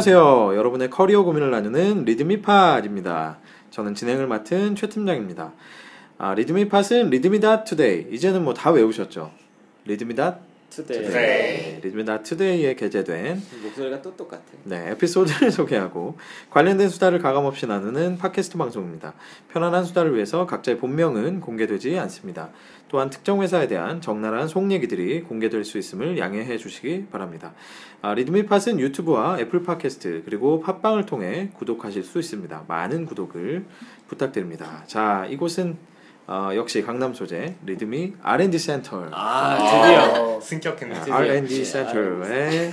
안녕하세요. 여러분의 커리어 고민을 나누는 리드미팟입니다. 저는 진행을 맡은 최 팀장입니다. 아, 리드미팟은 리드미다 투데이. 이제는 뭐 다 외우셨죠? 리드미다 투데이. 네, 리드미다 투데이에 게재된 목소리가 또 똑같아. 네, 에피소드를 소개하고 관련된 수다를 가감없이 나누는 팟캐스트 방송입니다. 편안한 수다를 위해서 각자의 본명은 공개되지 않습니다. 또한 특정 회사에 대한 적나라한 속 얘기들이 공개될 수 있음을 양해해 주시기 바랍니다. 아, 리드미팟은 유튜브와 애플 팟캐스트 그리고 팟빵을 통해 구독하실 수 있습니다. 많은 구독을 부탁드립니다. 자, 이곳은 어, 역시 강남 소재 리드미 R&D 센터 아 드디어. 승격했네. 아, 드디어. R&D 예, 센터에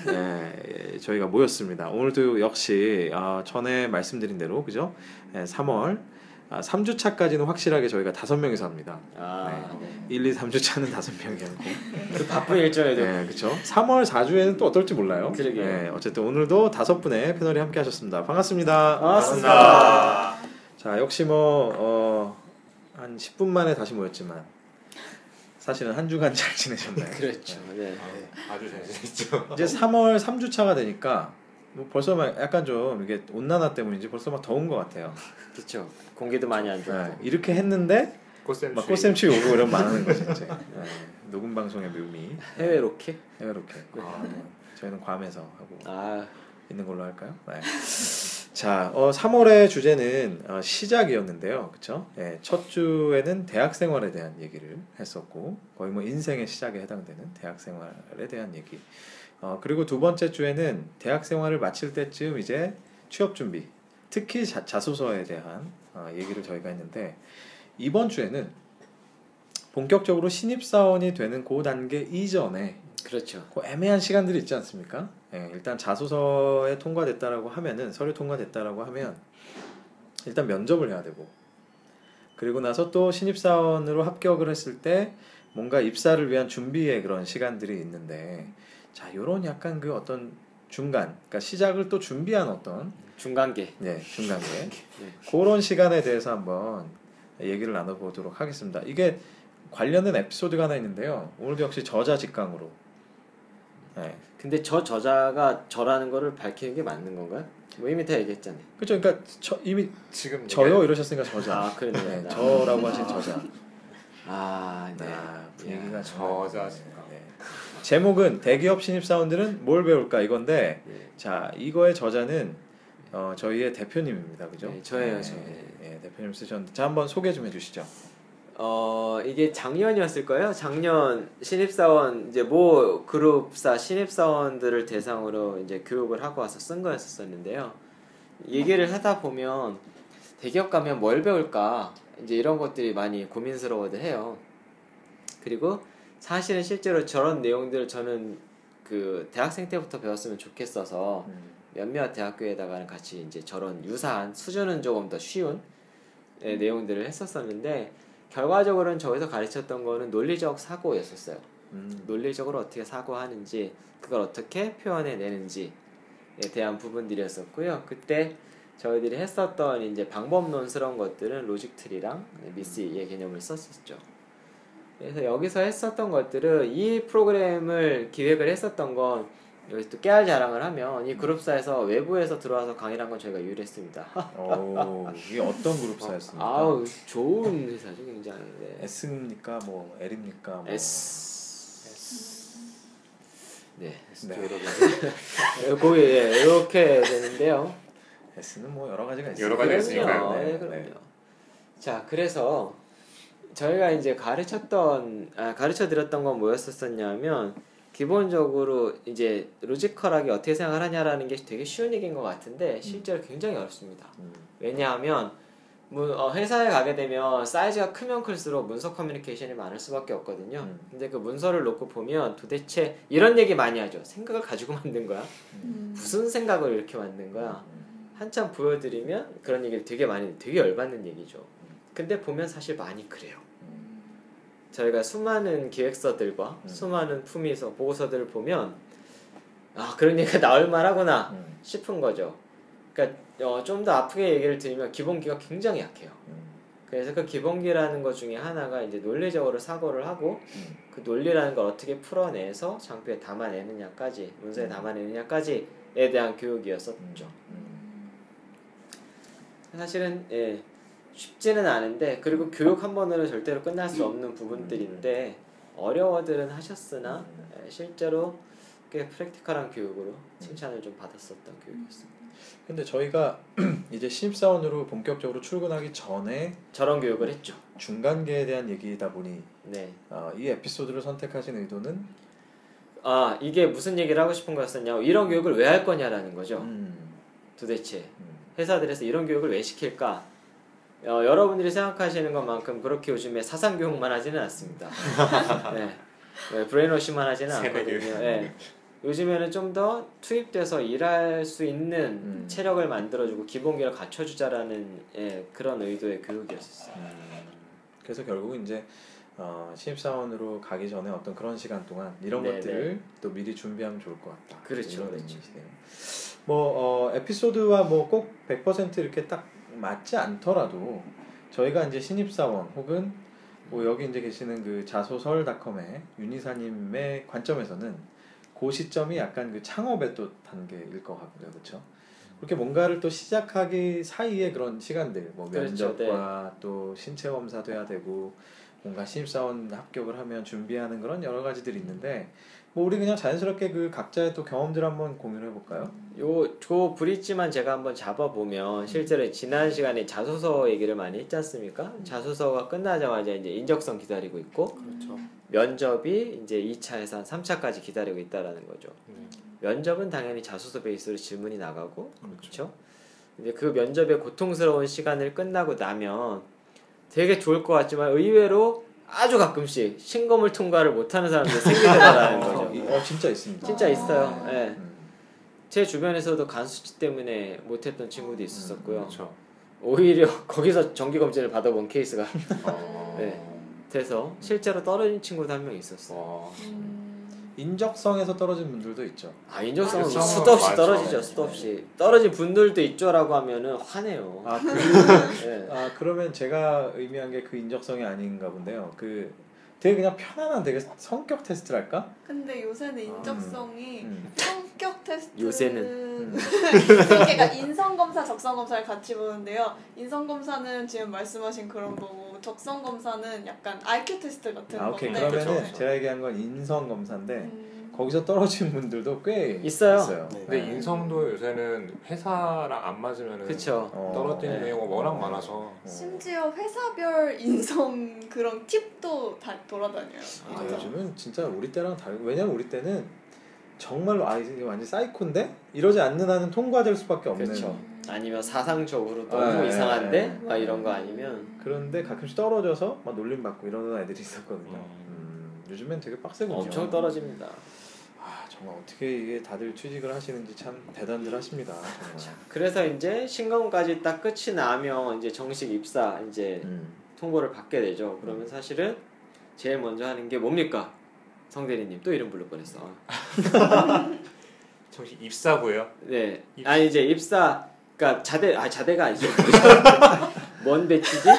예, 저희가 모였습니다. 오늘도 역시 어, 전에 말씀드린 대로 그죠? 예, 3월 아, 3주차까지는 확실하게 저희가 다섯 명이서 합니다. 아, 네. 1, 2, 3주차는 다섯 명이었고 그 바쁜 일정에도 네, 그렇죠. 3월 4주에는 또 어떨지 몰라요. 그러게요. 네, 어쨌든 오늘도 다섯 분의 패널이 함께 하셨습니다. 반갑습니다. 반갑습니다. 자, 역시 뭐 어, 한 10분 만에 다시 모였지만 사실은 한 주간 잘 지내셨나요? 그렇죠. 네. 아 주 잘 지냈죠. 이제 3월 3주 차가 되니까 뭐 벌써 막 약간 좀 이게 온난화 때문인지 벌써 막 더운 것 같아요. 그렇죠. 공기도 많이 안 좋고. 네, 이렇게 했는데 꽃샘 막 꽃샘추위 오고 이러면 많은 거죠 이제. 네, 녹음 방송의 묘미 해외 로켓? 해외 이렇게. 아, 저희는 괌에서 하고 아, 있는 걸로 할까요? 네. 자, 어, 3월의 주제는 어, 시작이었는데요, 그렇죠? 예, 첫 주에는 대학 생활에 대한 얘기를 했었고 거의 뭐 인생의 시작에 해당되는 대학 생활에 대한 얘기. 어, 그리고 두 번째 주에는 대학 생활을 마칠 때쯤 이제 취업 준비, 특히 자, 자소서에 대한 어, 얘기를 저희가 했는데 이번 주에는 본격적으로 신입 사원이 되는 그 단계 이전에 그렇죠. 그 애매한 시간들이 있지 않습니까? 예, 일단 자소서에 통과됐다라고 하면은 서류 통과됐다라고 하면 일단 면접을 해야 되고 그리고 나서 또 신입사원으로 합격을 했을 때 뭔가 입사를 위한 준비의 그런 시간들이 있는데 자 요런 약간 그 어떤 중간 그러니까 시작을 또 준비한 어떤 중간계. 네 중간에 그런 시간에 대해서 한번 얘기를 나눠보도록 하겠습니다. 이게 관련된 에피소드가 하나 있는데요. 오늘도 역시 저자 직강으로 네. 근데 저 저자가 저라는 거를 밝히는 게 맞는 건가요? 뭐 이미 다 얘기했잖아요. 그렇죠. 그러니까 저, 이미 지금 저요 이러셨으니까 저자. 아, 그러네. 네, 나. 저라고 하신 저자. 아, 네. 아, 분위기가 야, 정말- 저자 네. 네. 제목은 대기업 신입 사원들은 뭘 배울까 이건데 네. 자 이거의 저자는 어, 저희의 대표님입니다, 그죠? 네, 저예요, 네, 저. 네, 대표님 쓰셨는데 자 한번 소개 좀 해주시죠. 어 이게 작년이었을 거예요. 작년 신입사원 이제 모 그룹사 신입사원들을 대상으로 이제 교육을 하고 와서 쓴 거였었는데요. 얘기를 하다 보면 대기업 가면 뭘 배울까 이제 이런 것들이 많이 고민스러워들 해요. 그리고 사실은 실제로 저런 내용들을 저는 그 대학생 때부터 배웠으면 좋겠어서 음. 몇몇 대학교에다가는 같이 이제 저런 유사한 수준은 조금 더 쉬운 예, 내용들을 했었었는데 결과적으로는 저기서 가르쳤던 거는 논리적 사고였었어요. 음. 논리적으로 어떻게 사고하는지 그걸 어떻게 표현해내는지에 대한 부분들이었었고요. 그때 저희들이 했었던 이제 방법론스러운 것들은 로직트리랑 미스의 개념을 썼었죠. 그래서 여기서 했었던 것들은 이 프로그램을 기획을 했었던 건 여기서 또 깨알 자랑을 하면 이 그룹사에서 외부에서 들어와서 강의를 한건 저희가 유일했습니다. 오, 이게 어떤 그룹사였습니까? 아우 좋은 회사죠 굉장히. 네. S입니까, 뭐 L입니까? 뭐. S. 네, S 네. 여러분. 거기 예, 이렇게 되는데요. S는 뭐 여러 가지가 있어요. 여러 가지가 있으니까요. 네, 네, 그럼요. 네. 자, 그래서 저희가 이제 가르쳤던 아, 가르쳐 드렸던 건 뭐였었냐면 기본적으로 이제 로지컬하게 어떻게 생각을 하냐라는 게 되게 쉬운 얘기인 것 같은데 실제로 굉장히 어렵습니다. 음. 왜냐하면 문- 어, 회사에 가게 되면 사이즈가 크면 클수록 문서 커뮤니케이션이 많을 수밖에 없거든요. 음. 근데 그 문서를 놓고 보면 도대체 이런 얘기 많이 하죠. 생각을 가지고 만든 거야. 무슨 생각을 이렇게 만든 거야. 한참 보여드리면 그런 얘기를 되게 많이 되게 열받는 얘기죠. 근데 보면 사실 많이 그래요. 저희가 수많은 기획서들과 음. 수많은 품위서 보고서들을 보면 아 그런 얘기가 나올 만하구나 음. 싶은 거죠. 그러니까 어, 좀 더 아프게 얘기를 드리면 기본기가 굉장히 약해요. 음. 그래서 그 기본기라는 것 중에 하나가 이제 논리적으로 사고를 하고 음. 그 논리라는 걸 어떻게 풀어내서 장표에 담아내느냐까지 문서에 음. 담아내느냐까지에 대한 교육이었었죠. 음. 사실은 예, 쉽지는 않은데 그리고 교육 한 번으로 절대로 끝날 수 없는 부분들인데 어려워들은 하셨으나 예, 실제로 꽤 프랙티컬한 교육으로 칭찬을 좀 받았었던 교육이었습니다. 근데 저희가 이제 신입사원으로 본격적으로 출근하기 전에 저런 교육을 했죠. 중간계에 대한 얘기이다 보니 네. 어, 이 에피소드를 선택하신 의도는 아 이게 무슨 얘기를 하고 싶은 거였었냐? 이런 교육을 왜 할 거냐라는 거죠. 음, 도대체 음, 회사들에서 이런 교육을 왜 시킬까? 어, 여러분들이 생각하시는 것만큼 그렇게 요즘에 사상 교육만 하지는 않습니다. 네. 네, 브레인워시만 하지는 않거든요. 네. 요즘에는 좀 더 투입돼서 일할 수 있는 음. 체력을 만들어주고 기본기를 갖춰주자라는 예, 그런 의도의 교육이었어요. 음. 그래서 결국은 이제 어, 신입사원으로 가기 전에 어떤 그런 시간 동안 이런 네, 것들을 또 미리 준비하면 좋을 것 같다. 그렇죠, 이런 그렇죠. 뭐 어, 에피소드와 뭐 꼭 100% 이렇게 딱 맞지 않더라도 저희가 이제 신입사원 혹은 뭐 여기 이제 계시는 그 자소설닷컴의 윤이사님의 관점에서는 그 시점이 약간 그 창업의 또 단계일 것 같고요, 그렇죠? 그렇게 뭔가를 또 시작하기 사이에 그런 시간들, 뭐 그렇죠, 면접과 또 신체 검사도 해야 되고 뭔가 신입사원 합격을 하면 준비하는 그런 여러 가지들이 있는데 뭐 우리 그냥 자연스럽게 그 각자의 또 경험들 한번 공유를 해볼까요? 요저 브릿지만 제가 한번 잡아보면 실제로 지난 시간에 자소서 얘기를 많이 했지 않습니까? 자소서가 끝나자마자 이제 인적성 기다리고 있고 그렇죠. 면접이 이제 2차에서 한 3차까지 기다리고 있다라는 거죠. 네. 면접은 당연히 자소서 베이스로 질문이 나가고 그렇죠. 그렇죠. 이제 그 면접의 고통스러운 시간을 끝나고 나면 되게 좋을 것 같지만 의외로 아주 가끔씩 신검을 통과를 못하는 사람들이 생기더라는 거죠. 어 진짜 있습니다. 진짜 있어요. 예. 음. 제 주변에서도 간수치 때문에 못했던 친구도 있었고요. 그렇죠. 오히려 거기서 정기 검진을 받아본 케이스가 어... 네. 돼서 실제로 떨어진 친구도 한 명 있었어요. 와. 인적성에서 떨어진 분들도 있죠. 아 인적성은 수도 없이 많죠. 떨어지죠. 수도 없이 떨어진 분들도 있죠라고 하면은 화내요. 아, 그, 예. 아 그러면 제가 의미한 게 그 인적성이 아닌가 본데요. 그 되게 그냥 편안한 되게 성격 테스트랄까? 근데 요새는 인적성이 음. 성격 테스트 요새는. 음. 그러니까 인성 검사, 적성 검사를 같이 보는데요. 인성 검사는 지금 말씀하신 그런 거고 적성 검사는 약간 IQ 테스트 같은 아 오케이 건데. 그러면은 그쵸. 제가 얘기한 건 인성 검사인데 음, 거기서 떨어진 분들도 꽤 있어요. 근데 네. 인성도 요새는 회사랑 안 맞으면. 어, 떨어지는 네. 경우가 워낙 많아서 어. 심지어 회사별 인성 그런 팁도 다 돌아다녀요. 아. 요즘은 진짜 우리 때랑 다르고 왜냐면 우리 때는 정말로 아 이게 완전 사이코인데 이러지 않는 한은 통과될 수밖에 없는 그렇죠. 음. 아니면 사상적으로 너무 네, 이상한데 네, 막 이런 거 아니면 그런데 가끔씩 떨어져서 막 놀림 받고 이러는 애들이 있었거든요. 음. 음, 요즘엔 되게 빡세군요. 엄청 떨어집니다. 아 정말 어떻게 이게 다들 취직을 하시는지 참 대단들 하십니다. 정말. 그래서 이제 신검까지 딱 끝이 나면 이제 정식 입사 이제 음. 통보를 받게 되죠. 그러면 사실은 제일 먼저 하는 게 뭡니까? 성대리님 또 이름 부를 뻔했어. 정식 입사고요. 네. 입- 아니 이제 입사 그러니까 자대 아 자대가 아니죠. 뭔 배치지?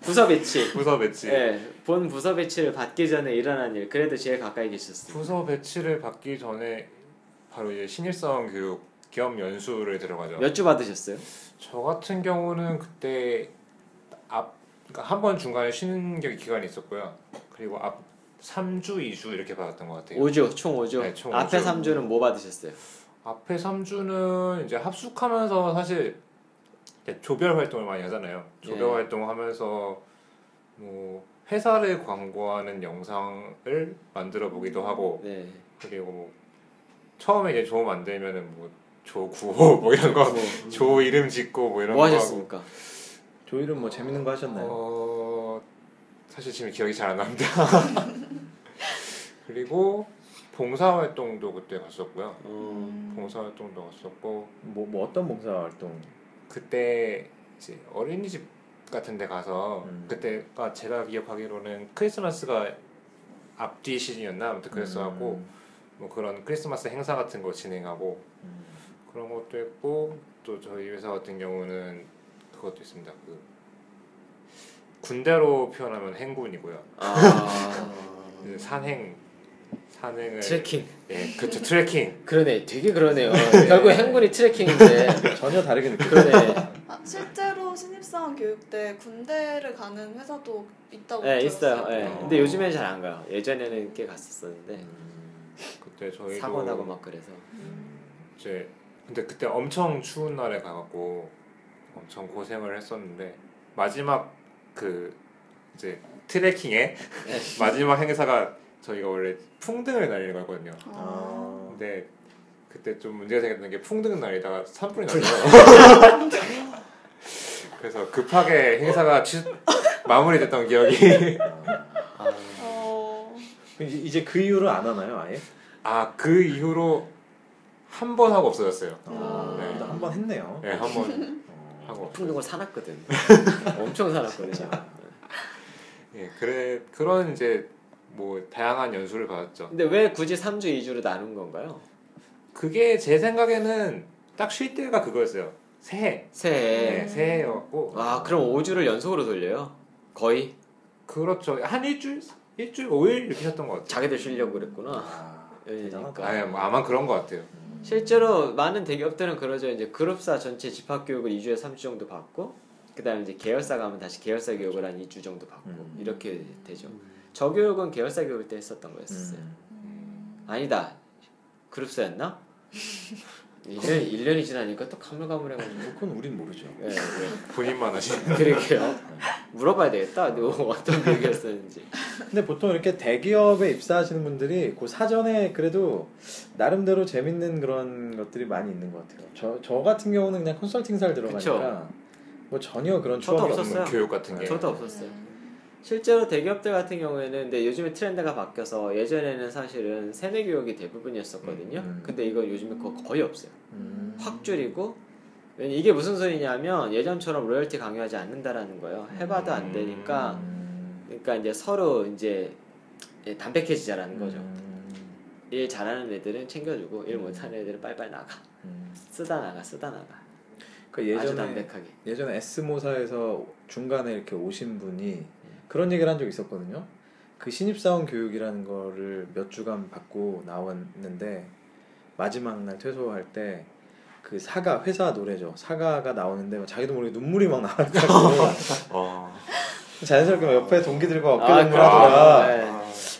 부서 배치. 부서 배치. 네. 본 부서 배치를 받기 전에 일어난 일. 그래도 제일 가까이 계셨어요. 부서 배치를 받기 전에 바로 이제 신입사원 교육 겸 연수를 들어가죠. 몇 주 받으셨어요? 저 같은 경우는 그때 앞 그러니까 한 번 중간에 쉬는 게 기간이 있었고요. 그리고 앞 3주, 2주 이렇게 받았던 것 같아요. 5주, 총 5주. 네, 총 앞에 오주. 3주는 뭐 받으셨어요? 앞에 3주는 이제 합숙하면서 사실 조별 활동을 많이 하잖아요. 조별 예. 활동하면서 뭐 회사를 광고하는 영상을 만들어 보기도 하고 네. 그리고 뭐 처음에 이제 조 만들면은 뭐 조구호 뭐 이런 거 조 이름 짓고 뭐 이런 뭐 거 하셨습니까? 조일은 뭐 재밌는 거 하셨나요? 어 사실 지금 기억이 잘 안 납니다. 그리고 봉사 활동도 그때 갔었고요. 어, 음. 봉사 활동도 갔었고 뭐, 뭐 어떤 봉사 활동? 그때 이제 어린이집 같은 데 가서 음. 그때가 제가 기억하기로는 크리스마스가 앞뒤 시즌이었나 아무튼 그래서 하고 뭐 그런 크리스마스 행사 같은 거 진행하고 음. 그런 것도 했고 또 저희 회사 같은 경우는 그것도 있습니다 그 군대로 표현하면 행군이고요 아. 그 산행 산행을 트레킹. 예, 그렇죠. 트레킹. 그러네. 되게 그러네요. 결국 행군이 트레킹인데. 전혀 다르게 느껴요. 그러네. 아, 실제로 신입사원 교육 때 군대를 가는 회사도 있다고 네, 있어요. 들었어요. 예. 어. 근데 요즘에는 잘안 가요. 예전에는 꽤 갔었었는데 음, 그때 저희도 사고 나고 막 그래서. 이제 근데 그때 엄청 추운 날에 가갖고 엄청 고생을 했었는데 마지막 그 이제 트레킹의 네. 마지막 행사가 저희가 원래 풍등을 날리는 거였거든요. 아. 아, 근데 그때 좀 문제가 생겼던 게 풍등을 날리다가 산불이 났어요. 그래서 급하게 행사가 취, 마무리됐던 기억이 아, 어. 이제- 이제 그 이후로 안 하나요, 아예? 아 그 이후로 한 번 하고 없어졌어요. 아, 네. 한번 했네요. 네, 한번 어. 하고. 풍등을 사놨거든. 엄청 사놨거든요. 예, 그래 그런 이제 뭐 다양한 연수를 받았죠. 근데 왜 굳이 3주 2주로 나눈 건가요? 그게 제 생각에는 딱 쉴 때가 그거였어요. 새해. 새해. 네, 새해였고. 아, 그럼 5주를 연속으로 돌려요? 거의? 그렇죠. 한 일주일, 일주일, 5일 이렇게 쉬었던 것 같아요. 자기들 쉬려고 그랬구나. 아. 그러니까. 아니, 뭐 아마 그런 것 같아요. 실제로 많은 대기업들은 그러죠. 이제 그룹사 전체 집합 교육을 2주에 3주 정도 받고 그 다음에 이제 계열사 가면 다시 계열사 교육을 한 2주 정도 받고 음. 이렇게 되죠. 저 교육은 계열사 교육 때 했었던 거였어요. 음. 아니다. 그룹사였나? 1년, 1년이 지나니까 또 가물가물해가지고 그건 우린 모르죠. 예, 예. 본인만 하시는. 그러게요. 물어봐야 되겠다. 너 어떤 교육이었었는지. 근데 보통 이렇게 대기업에 입사하시는 분들이 그 사전에 그래도 나름대로 재밌는 그런 것들이 많이 있는 것 같아요. 저, 저 같은 경우는 그냥 컨설팅사를 들어가니까 뭐 전혀 그런 추억이 없었어요. 교육 같은 게. 저도 없었어요. 실제로 대기업들 같은 경우에는 근데 요즘에 트렌드가 바뀌어서 예전에는 사실은 세뇌 교육이 대부분이었었거든요. 음. 근데 이거 요즘에 거, 거의 없어요. 음. 확 줄이고 이게 무슨 소리냐면 예전처럼 로열티 강요하지 않는다라는 거예요. 해봐도 안 되니까 음. 그러니까 이제 서로 이제 예, 담백해지자라는 거죠. 음. 일 잘하는 애들은 챙겨주고 일 못하는 애들은 빨빨 나가. 음. 쓰다 나가 쓰다 나가. 그 아주 예전에. 예전에 S모사에서 중간에 이렇게 오신 분이 그런 얘기를 한 적이 있었거든요. 그 신입사원 교육이라는 거를 몇 주간 받고 나왔는데 마지막 날 퇴소할 때 그 사가 회사 노래죠. 사가가 나오는데 자기도 모르게 눈물이 막 나와가지고 어. 자연스럽게 막 옆에 동기들과 어깨 아, 동무를 하더라. 네.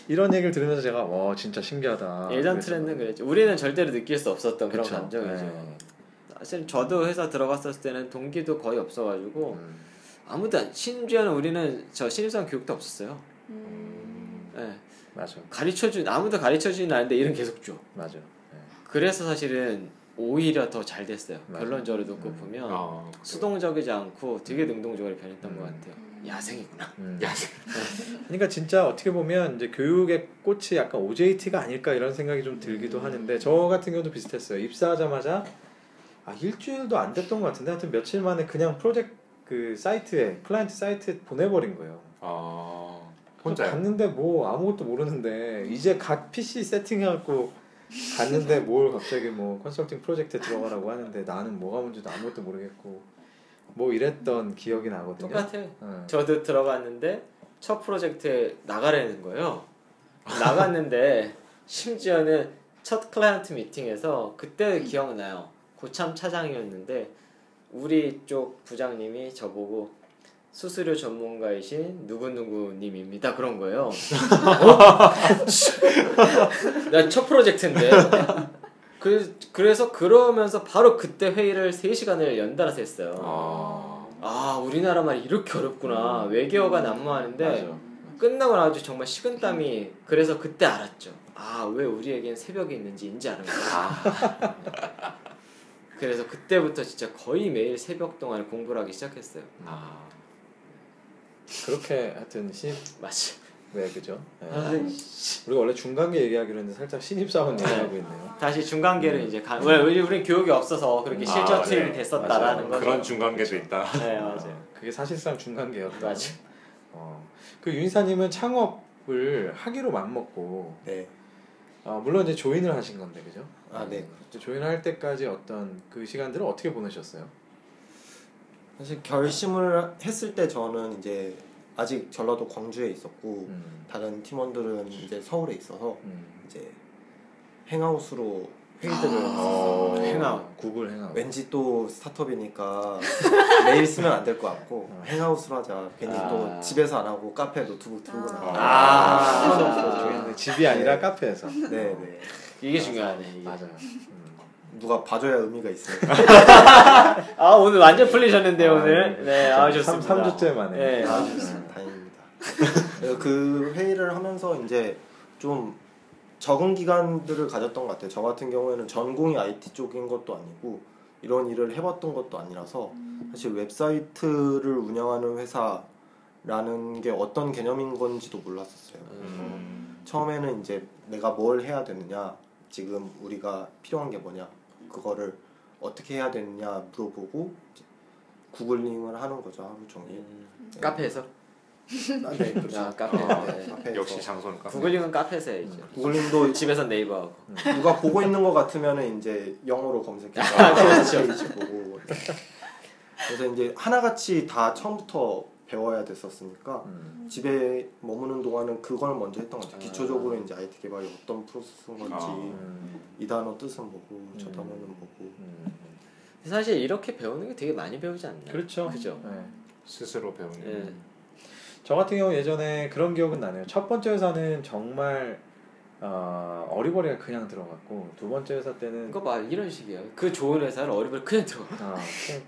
이런 얘기를 들으면서 제가 와 진짜 신기하다. 예전. 트렌드는 그랬죠. 우리는 절대로 느낄 수 없었던 그런 그쵸? 감정이죠. 네. 사실 저도 회사 들어갔었을 때는 동기도 거의 없어가지고 음. 아무도 안- 심지어는 우리는 저 신입사원 교육도 없었어요. 음. 예. 맞아, 가르쳐준 아무도 가르쳐주진 않는데 일은 계속 줘. 맞아. 네. 그래서 사실은 오히려 더 잘 됐어요. 맞아. 결론적으로 듣고 음. 보면 어. 수동적이지 않고 되게 능동적으로 변했던 음. 것 같아요. 야생이구나. 음. 야, 그러니까 진짜 어떻게 보면 이제 교육의 꽃이 약간 OJT가 아닐까 이런 생각이 좀 들기도 하는데 저 같은 경우도 비슷했어요. 입사하자마자 아 일주일도 안 됐던 것 같은데 하여튼 며칠 만에 그냥 프로젝트 그 사이트에 클라이언트 사이트에 보내버린 거예요. 어. 그래서 혼자요. 갔는데 뭐 아무것도 모르는데 이제 각 PC 세팅해갖고 갔는데 뭘 갑자기 뭐 컨설팅 프로젝트에 들어가라고 하는데 나는 뭐가 뭔지도 아무것도 모르겠고 뭐 이랬던 기억이 나거든요. 똑같아요. 어. 저도 들어갔는데 첫 프로젝트에 나가라는 거예요. 나갔는데 심지어는 첫 클라이언트 미팅에서 그때 기억나요. 고참 차장이었는데 우리 쪽 부장님이 저보고 수수료 전문가이신 누구누구님입니다. 그런 거예요. 나첫 프로젝트인데. 그, 그래서 그러면서 바로 그때 회의를 3시간을 연달아서 했어요. 아. 아 우리나라 말이 이렇게 어렵구나 외계어가 난무하는데 맞아. 끝나고 나서 정말 식은땀이 그래서 그때 알았죠 아 왜 우리에겐 새벽이 있는지 인지 아는 거야 그래서 그때부터 진짜 거의 매일 새벽 동안 공부를 하기 시작했어요 아. 그렇게 하여튼 신입 맞지 왜 그죠? 네. 아이씨. 우리가 원래 중간계 얘기하기로 했는데 살짝 신입사원 얘기하고 있네요. 다시 중간계를 이제 가 왜, 우리 우린 교육이 없어서 그렇게 아, 실전 네. 투입이 됐었다라는 맞아요. 거죠 그런 중간계도 있다. 네 맞아요 그게 사실상 중간계였다. 맞아 어. 그 윤희사님은 창업을 하기로 맘먹고 네. 어, 물론 이제 조인을 하신 건데 그죠? 아, 네. 이제 조인을 할 때까지 어떤 그 시간들을 어떻게 보내셨어요? 사실 결심을 했을 때 저는 이제 아직 전라도 광주에 있었고 음. 다른 팀원들은 이제 서울에 있어서 음. 이제 행아웃으로 회의들을 아. 어, 행아웃. 구글 행아웃. 왠지 또 스타트업이니까 매일 쓰면 안 될 것 같고 어. 행아웃으로 하자. 괜히 아. 또 집에서 안 하고 카페 노트북 들고 아. 나가. 아. 아, 집이 아니라 카페에서. 네, 네. 이게 중요하네. 이게. 맞아요. 음. 누가 봐줘야 의미가 있으니까. 아 오늘 완전 풀리셨는데요 오늘. 네, 아 삼- 좋습니다. 삼 주째 만에. 네, 아, 아, 좋습니다. 다행입니다. 그 회의를 하면서 이제 좀 적응 기간들을 가졌던 것 같아요. 저 같은 경우에는 전공이 IT 쪽인 것도 아니고 이런 일을 해봤던 것도 아니라서 사실 웹사이트를 운영하는 회사라는 게 어떤 개념인 건지도 몰랐었어요. 그래서 음. 처음에는 이제 내가 뭘 해야 되느냐, 지금 우리가 필요한 게 뭐냐, 그거를 어떻게 해야 되느냐 물어보고 구글링을 하는 거죠 하루 종일. 음, 카페에서? 아, 네, 그렇죠. 아, 카페. 아, 네. 카페에서. 역시 장소는 카페. 구글링은 카페에서 해야죠. 구글링도 집에서 네이버하고. 누가 보고 있는 것 같으면은 이제 영어로 검색해서 아, 그렇죠. 페이지 보고 그래서 이제 하나같이 다 처음부터 배워야 됐었으니까 음. 집에 머무는 동안은 그걸 먼저 했던 것 같아요. 아. 기초적으로 이제 IT 개발이 어떤 프로세스인 건지 아. 음. 이 단어 뜻은 뭐고 저 단어는 뭐고 음. 사실 이렇게 배우는 게 되게 많이 배우지 않나요? 그렇죠. 그죠. 네. 스스로 배우는. 네. 저 같은 경우 예전에 그런 기억은 나네요. 첫 번째 회사는 정말 어, 어리버리가 그냥 들어갔고 두 번째 회사 때는 이거 봐 이런 식이에요. 그 좋은 회사를 어리버리 그냥 들어가. 아, 그냥-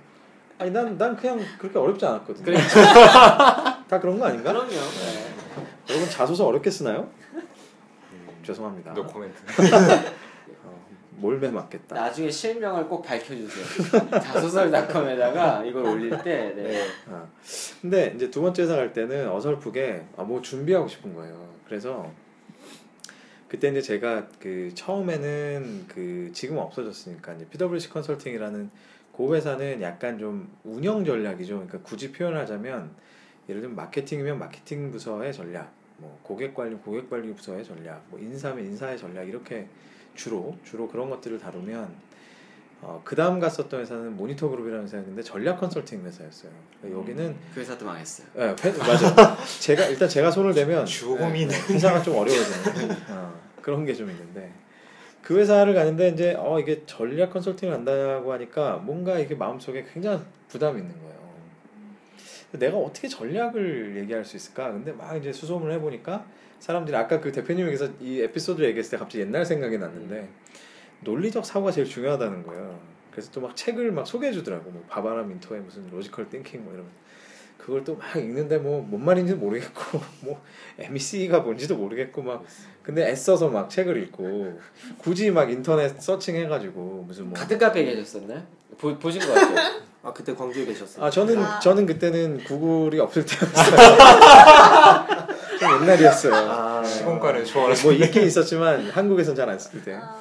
아니 난, 난 그냥 그렇게 어렵지 않았거든요. 그래. 다 그런 거 아닌가? 그럼요. 네. 여러분 자소서 어렵게 쓰나요? 죄송합니다. No comment. 어, 몰매 맞겠다. 나중에 실명을 꼭 밝혀주세요. 자소설닷컴에다가 이걸 올릴 때 네. 네. 아, 근데 이제 두 번째 회사 갈 때는 어설프게 아, 뭐 준비하고 싶은 거예요. 그래서 그때 이제 제가 그 처음에는 그 지금 없어졌으니까 이제 PwC 컨설팅이라는 그 회사는 약간 좀 운영 전략이죠. 그러니까 굳이 표현하자면 예를 들면 마케팅이면 마케팅 부서의 전략, 뭐 고객 관리 고객 관리 부서의 전략, 뭐 인사면 인사의 전략 이렇게 주로 주로 그런 것들을 다루면 어, 그 다음 갔었던 회사는 모니터 그룹이라는 회사였는데 전략 컨설팅 회사였어요. 그러니까 여기는 그 회사도 망했어요. 예, 회, 맞아. 제가 일단 제가 손을 대면 죽음이네. 예, 회사가 좀 어려워지는 어, 그런 게 좀 있는데 그 회사를 가는데 이제 어 이게 전략 컨설팅을 한다고 하니까 뭔가 이게 마음속에 굉장한 부담이 있는 거예요. 내가 어떻게 전략을 얘기할 수 있을까? 근데 막 이제 수소문을 해보니까 사람들이 아까 그 대표님께서 이 에피소드를 얘기했을 때 갑자기 옛날 생각이 났는데 논리적 사고가 제일 중요하다는 거예요. 그래서 또 막 책을 막 소개해 주더라고. 뭐 바바라 민토의 무슨 logical thinking 뭐 이런 그걸 또 막 읽는데 뭐 뭔 말인지 모르겠고 뭐 MECE가 뭔지도 모르겠고 막 근데 애써서 막 책을 읽고 굳이 막 인터넷 searching해 가지고 무슨 뭐 같은 카페에 계셨었나요? 보, 보신 거 같아요. 아 그때 광주에 계셨어요. 아 저는 아. 저는 그때는 구글이 없을 때였어요. 좀 옛날이었어요. 아, 시공간을 초월하시. 뭐 있긴 있었지만 한국에선 잘안쓸 때. 아,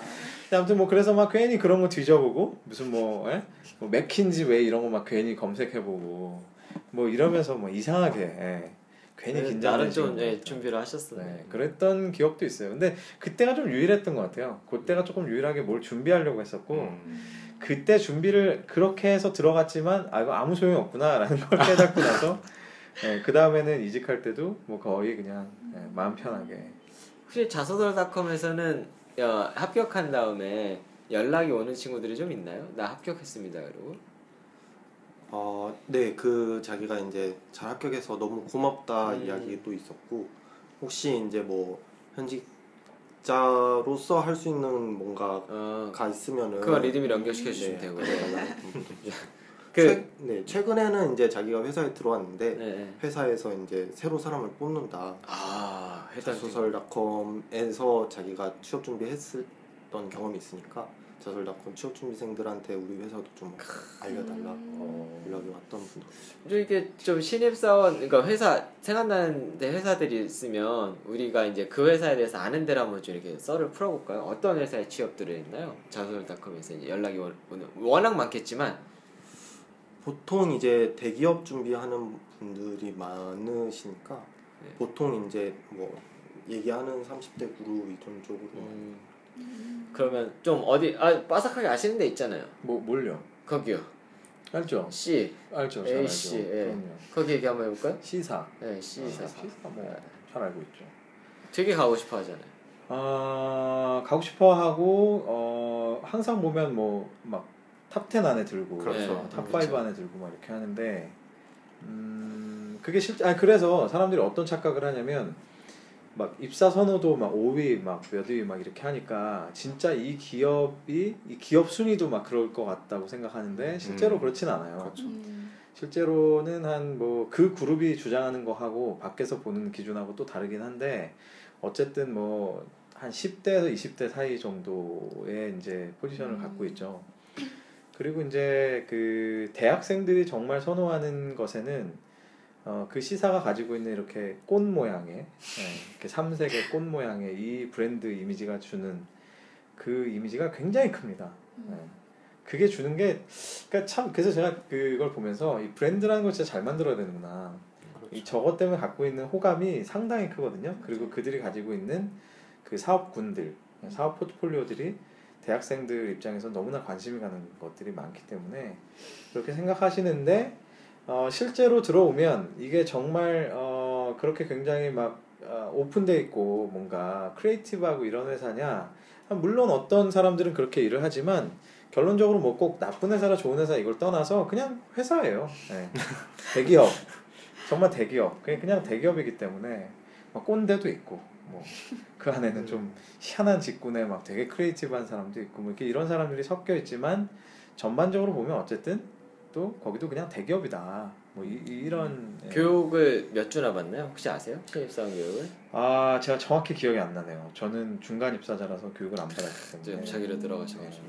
아무튼 뭐 그래서 막 괜히 그런 거 뒤져보고 무슨 뭐, 에? 뭐 맥킨지 왜 이런 거 막 괜히 검색해보고 뭐 이러면서 뭐 이상하게 예. 괜히 긴장. 나름 좀 예, 준비를 하셨어요. 네, 그랬던 기억도 있어요. 근데 그때가 좀 유일했던 것 같아요. 그때가 조금 유일하게 뭘 준비하려고 했었고 음. 그때 준비를 그렇게 해서 들어갔지만 아 이거 아무 소용이 없구나라는 걸 깨닫고 나서 예, 그 다음에는 이직할 때도 뭐 거의 그냥 예, 마음 편하게 혹시 자소설닷컴에서는 어, 합격한 다음에 연락이 오는 친구들이 좀 있나요? 나 합격했습니다. 그리고 어, 네, 그 자기가 이제 잘 합격해서 너무 고맙다 음. 이야기도 있었고 혹시 이제 뭐 현직자로서 할 수 있는 뭔가가 어, 있으면은 그거 리듬이 연결시켜 주시면 네, 되고. 알 그 최, 네, 최근에는 이제 자기가 회사에 들어왔는데 네, 네. 회사에서 이제 새로 사람을 뽑는다. 아 자소설닷컴에서 자기가 취업 준비했었던 경험이 있으니까 자소설닷컴 취업 준비생들한테 우리 회사도 좀 알려달라 어. 연락이 왔던 좀 이게 좀 신입 사원 그러니까 회사 생각나는 데 회사들이 있으면 우리가 이제 그 회사에 대해서 아는 데를 한번 좀 이렇게 썰을 풀어볼까요? 어떤 회사에 취업들을 했나요? 자소설닷컴에서 이제 연락이 오- 오는 워낙 많겠지만 보통 이제 대기업 준비하는 분들이 많으시니까 네. 보통 이제 뭐 얘기하는 30대 그룹 이런 쪽으로 음, 그러면 좀 어디 아 빠삭하게 아시는 데 있잖아요. 뭐 뭘요? 거기요. 알죠? C 알죠. 잘 AC, 알죠. 예. 그럼요. 거기 얘기 한번 해볼까요? C사. 네 C사 C사 뭐잘 알고 있죠. 되게 가고 싶어 하잖아요. 아 가고 싶어 하고 어 항상 보면 뭐 막 top 10 안에 들고 그렇죠. 어, top 5 그렇죠. 안에 들고 막 이렇게 하는데 음 그게 실제 아 그래서 사람들이 어떤 착각을 하냐면 막 입사 선호도 막 5위 막 몇 위 막 이렇게 하니까 진짜 이 기업이 이 기업 순위도 막 그럴 것 같다고 생각하는데 실제로 음. 그렇진 않아요. 그렇죠. 음. 실제로는 한 뭐 그 그룹이 주장하는 거 하고 밖에서 보는 기준하고 또 다르긴 한데 어쨌든 뭐 한 10대에서 20대 사이 정도의 이제 포지션을 음. 갖고 있죠. 그리고 이제 그 대학생들이 정말 선호하는 것에는 어, 그 시사가 가지고 있는 이렇게 꽃 모양의 예, 이렇게 삼색의 꽃 모양의 이 브랜드 이미지가 주는 그 이미지가 굉장히 큽니다. 예. 그게 주는 게, 그러니까 참 그래서 제가 그걸 보면서 이 브랜드라는 걸 진짜 잘 만들어야 되는구나. 이 저것 때문에 갖고 있는 호감이 상당히 크거든요. 그리고 그들이 가지고 있는 그 사업군들, 사업 포트폴리오들이 대학생들 입장에서 너무나 관심이 가는 것들이 많기 때문에 그렇게 생각하시는데 어, 실제로 들어오면 이게 정말 어, 그렇게 굉장히 막 어, 오픈돼 있고 뭔가 크리에이티브하고 이런 회사냐? 아, 물론 어떤 사람들은 그렇게 일을 하지만 결론적으로 뭐 꼭 나쁜 회사라 좋은 회사 이걸 떠나서 그냥 회사예요. 네. 대기업 정말 대기업 그냥 그냥 대기업이기 때문에 막 꼰대도 있고 뭐 그 안에는 좀 희한한 직군에 막 되게 creative한 사람도 있고 뭐 이렇게 이런 사람들이 섞여 있지만 전반적으로 보면 어쨌든 또 거기도 그냥 대기업이다. 뭐 이, 런 교육을 몇 주나 받나요? 혹시 아세요? 신입사원 교육을? 아 제가 정확히 기억이 안 나네요. 저는 중간 입사자라서 교육을 안 받았기 때문에 자기로 들어가셔가지고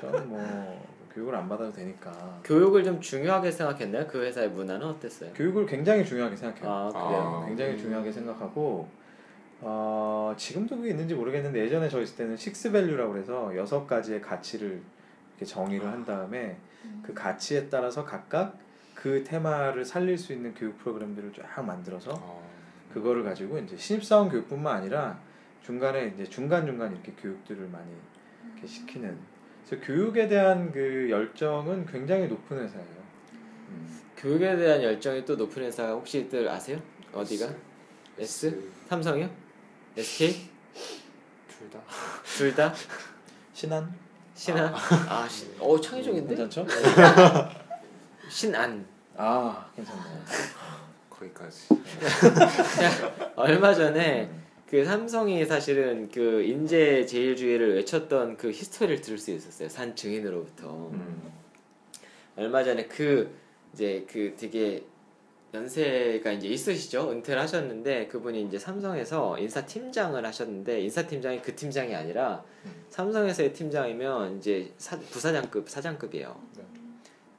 저는 뭐 교육을 안 받아도 되니까 교육을 좀 중요하게 생각했나요? 그 회사의 문화는 어땠어요? 교육을 굉장히 중요하게 생각해요. 아 아. 그래요? 굉장히 음. 중요하게 생각하고 어, 지금도 그게 있는지 모르겠는데 예전에 저 있을 때는 식스밸류라고 그래서 여섯 가지의 가치를 이렇게 정의를 한 다음에 그 가치에 따라서 각각 그 테마를 살릴 수 있는 교육 프로그램들을 쫙 만들어서 어, 그거를 가지고 이제 신입사원 교육뿐만 아니라 중간에 이제 중간 중간 이렇게 교육들을 많이 이렇게 시키는 그래서 교육에 대한 그 열정은 굉장히 높은 회사예요. 음. 교육에 대한 열정이 또 높은 회사가 혹시들 아세요? 어디가? S? 삼성이요? SK? 둘 다. 둘 다? 신한 신한? 아, 신, 어 창의적인데? 괜찮죠? 신안. 아 괜찮네요. 거기까지. 얼마 전에 그 삼성이 사실은 그 인재 제일주의를 외쳤던 그 히스토리를 들을 수 있었어요. 산 증인으로부터. 음. 얼마 전에 그 이제 그 되게 연세가 이제 있으시죠 은퇴를 하셨는데 그분이 이제 삼성에서 인사 팀장을 하셨는데 인사 팀장이 그 팀장이 아니라 음. 삼성에서의 팀장이면 이제 사, 부사장급 사장급이에요. 네.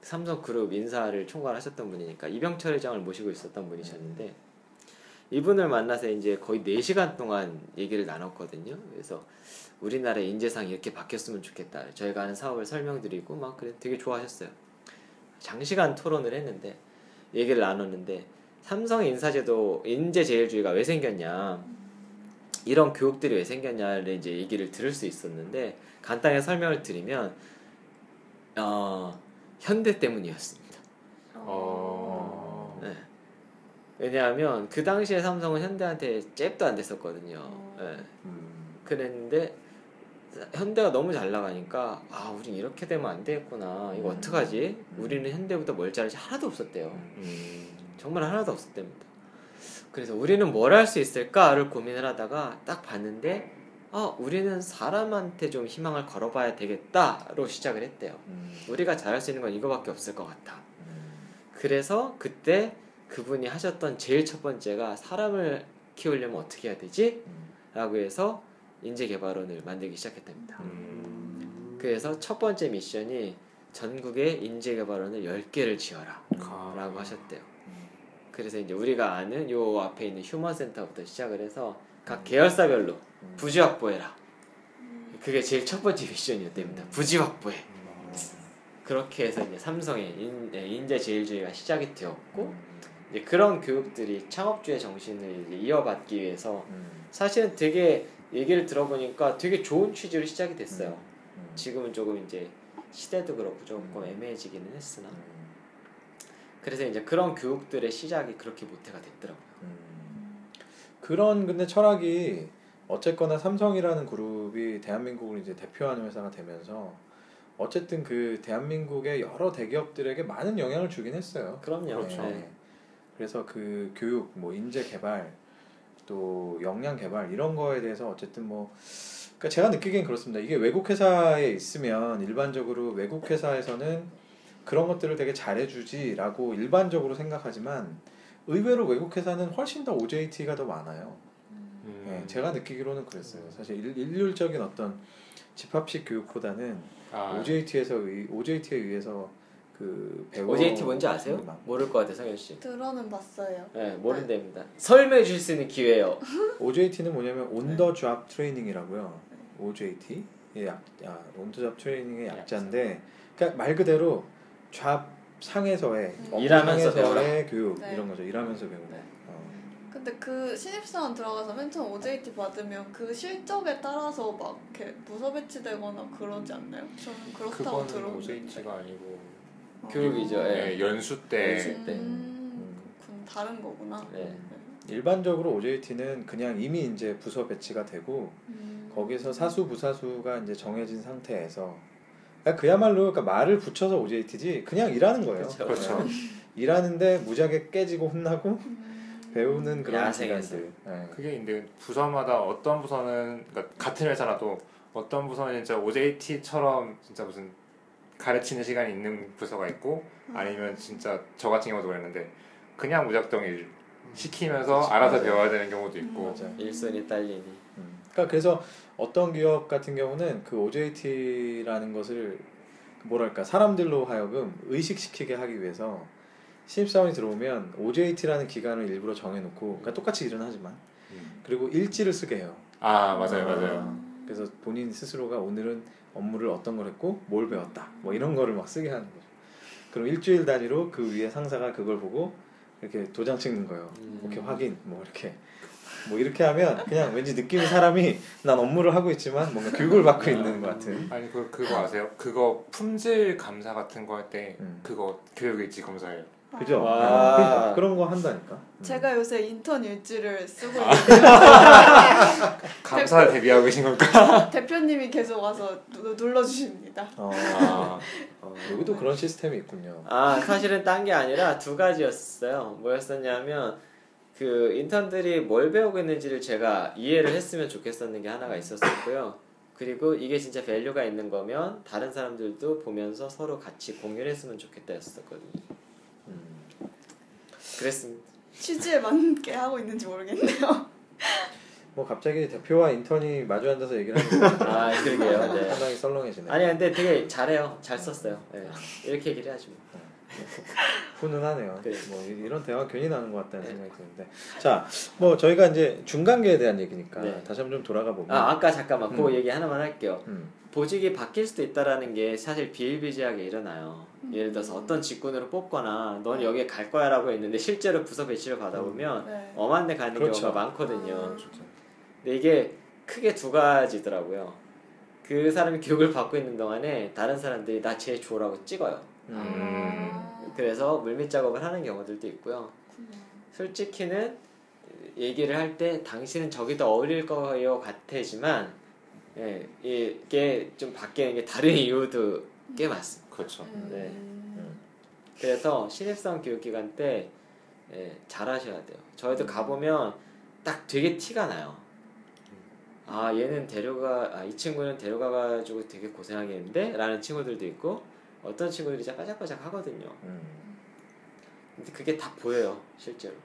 삼성 그룹 인사를 총괄하셨던 분이니까 이병철 회장을 모시고 있었던 분이셨는데 이분을 만나서 이제 거의 4시간 동안 얘기를 나눴거든요. 그래서 우리나라 인재상이 이렇게 바뀌었으면 좋겠다. 저희가 하는 사업을 설명드리고 막 그래 되게 좋아하셨어요. 장시간 토론을 했는데 얘기를 나눴는데 삼성 인사제도 인재 제일주의가 왜 생겼냐 이런 교육들이 왜 생겼냐를 이제 얘기를 들을 수 있었는데 간단하게 설명을 드리면 어, 현대 때문이었습니다. 어. 네. 왜냐하면 그 당시에 삼성은 현대한테 잽도 안 됐었거든요. 어. 네. 음. 그랬는데 현대가 너무 잘 나가니까 아 우린 이렇게 되면 안 되겠구나 이거 음. 어떡하지 음. 우리는 현대보다 멀자르지 하나도 없었대요 음. 정말 하나도 없었답니다 그래서 우리는 뭘 할 수 있을까를 고민을 하다가 딱 봤는데 아 우리는 사람한테 좀 희망을 걸어봐야 되겠다로 시작을 했대요 음. 우리가 잘할 수 있는 건 이거밖에 없을 것 음. 그래서 그때 그분이 하셨던 제일 첫 번째가 사람을 키우려면 어떻게 해야 되지? 음. 라고 해서 인재개발원을 만들기 시작했답니다. 음. 그래서 첫 번째 미션이 전국에 인재개발원을 10개를 지어라 아. 라고 하셨대요. 음. 그래서 이제 우리가 아는 요 앞에 있는 휴먼센터부터 시작을 해서 각 계열사별로 음. 부지 확보해라. 그게 제일 첫 번째 미션이었답니다. 음. 부지 확보해. 음. 그렇게 해서 이제 삼성의 인, 네, 인재 제일주의가 시작이 되었고 음. 이제 그런 교육들이 창업주의 정신을 이어받기 위해서 음. 사실은 되게 얘기를 들어보니까 되게 좋은 취지로 시작이 됐어요. 음. 지금은 조금 이제 시대도 그렇고 조금 음. 애매해지기는 했으나 음, 그래서 이제 그런 교육들의 시작이 그렇게 모태가 됐더라고요. 음. 그런 근데 철학이 어쨌거나 삼성이라는 그룹이 대한민국을 이제 대표하는 회사가 되면서 어쨌든 그 대한민국의 여러 대기업들에게 많은 영향을 주긴 했어요. 그럼요. 그렇죠. 네. 그래서 그 교육, 뭐 인재 개발, 또 역량 개발 이런 거에 대해서 어쨌든 뭐 그러니까 제가 느끼기엔 그렇습니다. 이게 외국 회사에 있으면 일반적으로 외국 회사에서는 그런 것들을 되게 잘해주지라고 일반적으로 생각하지만 의외로 외국 회사는 훨씬 더 OJT가 더 많아요. 음. 예, 제가 느끼기로는 그랬어요. 사실 일, 일률적인 어떤 집합식 교육보다는 아, OJT에서 의, OJT에 의해서 그 배워 OJT 뭔지 아세요? 많고. 모를 것 같아요, 성현 씨. 들어는 봤어요. 네, 모른답니다. 설명해 줄수 있는 기회예요. OJT는 뭐냐면 온더 잡 트레이닝이라고요. OJT 예, 약, 아, 온더 잡 트레이닝의 약자인데 그러니까 말 그대로 잡 상에서의 음. 일하면서 상에서의 교육 네. 이런 거죠. 일하면서 배우는. 네. 어. 근데 그 신입사원 들어가서 맨 처음 OJT 받으면 그 실적에 따라서 막 이렇게 부서 배치되거나 그러지 않나요? 저는 그렇다고 그거는 들었는데. OJT가 아니고 아. 교육이죠, 예. 네, 연수 때 연수 때. 음, 그렇군 다른 거구나. 네. 일반적으로 OJT는 그냥 이미 이제 부서 배치가 되고 음. 거기서 사수 부사수가 이제 정해진 상태에서 그러니까 그야말로 그러니까 말을 붙여서 OJT지 그냥 일하는 거예요. 그렇죠. 그렇죠. 네. 일하는데 무지하게 깨지고 혼나고 음. 배우는 그런 야생에서. 기간들. 네. 그게 근데 부서마다 어떤 부서는 그러니까 같은 회사라도 어떤 부서는 진짜 OJT처럼 진짜 무슨 가르치는 시간이 있는 부서가 있고 아니면 진짜 저 같은 경우도 그랬는데 그냥 무작정 일 시키면서 그치, 알아서 맞아요. 배워야 되는 경우도 있고 맞아요. 일손이 딸리니. 음. 그러니까 그래서 어떤 기업 같은 경우는 그 OJT라는 것을 뭐랄까 사람들로 하여금 의식시키게 하기 위해서 신입사원이 들어오면 OJT라는 기간을 일부러 정해놓고 그러니까 똑같이 일은 하지만 음. 그리고 일지를 쓰게 해요. 아 맞아요 맞아요 그래서 본인 스스로가 오늘은 업무를 어떤 걸 했고 뭘 배웠다 뭐 이런 거를 막 쓰게 하는 거죠. 그럼 일주일 단위로 그 위에 상사가 그걸 보고 이렇게 도장 찍는 거예요. 음. 오케이 확인 뭐 이렇게 뭐 이렇게 하면 그냥 왠지 느낌이 사람이 난 업무를 하고 있지만 뭔가 교육을 받고 있는 것 같은. 아니 그 그거 아세요? 그거 품질 감사 같은 거 할때 음. 그거 교육일지 검사해요. 그죠? 와. 어, 그러니까 그런 거 한다니까. 음. 제가 요새 인턴 일지를 쓰고 아. 있는데 감사 대비하고 계신 걸까? 대표님이 계속 와서 누- 눌러 주십니다. 어, 아, 어. 여기도 그런 시스템이 있군요. 아 사실은 딴 게 아니라 두 가지였어요. 뭐였었냐면 그 인턴들이 뭘 배우고 있는지를 제가 이해를 했으면 좋겠었는 게 하나가 있었었고요. 그리고 이게 진짜 value가 있는 거면 다른 사람들도 보면서 서로 같이 공유를 했으면 좋겠다 했었거든요. 음. 그랬습니다. 취지에 맞게 하고 있는지 모르겠네요. 뭐 갑자기 대표와 인턴이 마주 앉아서 얘기를 하니까 아 그러게요. 네. 상당히 썰렁해지네. 아니 근데 되게 잘해요. 잘 썼어요. 네. 이렇게 얘기를 해야지 뭐. 훈훈하네요. 그래. 뭐 이- 이런 대화 괜히 나는 것 같다는 네. 생각이 드는데, 자, 뭐 저희가 이제 중간계에 대한 얘기니까 네. 다시 한번 좀 돌아가 보면, 아 아까 잠깐만 그 음. 얘기 하나만 할게요. 음, 보직이 바뀔 수도 있다라는 게 사실 비일비재하게 일어나요. 음. 예를 들어서 어떤 직군으로 뽑거나 넌 여기에 갈 거야라고 했는데 실제로 부서 배치를 받아보면 네. 엄한 데 가는 그렇죠. 경우가 많거든요. 음. 근데 이게 크게 두 가지더라고요. 그 사람이 교육을 받고 있는 동안에 다른 사람들이 나 제일 좋으라고 찍어요. 음, 아, 그래서 물밑 작업을 하는 경우들도 있고요. 솔직히는 얘기를 할 때 당신은 저기 더 어울릴 거예요 같지만 예, 이게 좀 바뀌는 게 다른 이유도 꽤 많습니다. 그렇죠. 음. 네. 음. 그래서 신입사원 교육기간 때 예, 잘하셔야 돼요. 저희도 가보면 딱 되게 티가 나요. 아 얘는 데려가 아, 이 친구는 데려가가지고 되게 고생하겠는데 라는 친구들도 있고 어떤 친구들이 진짜 바짝바짝 하거든요. 음. 근데 그게 다 보여요 실제로.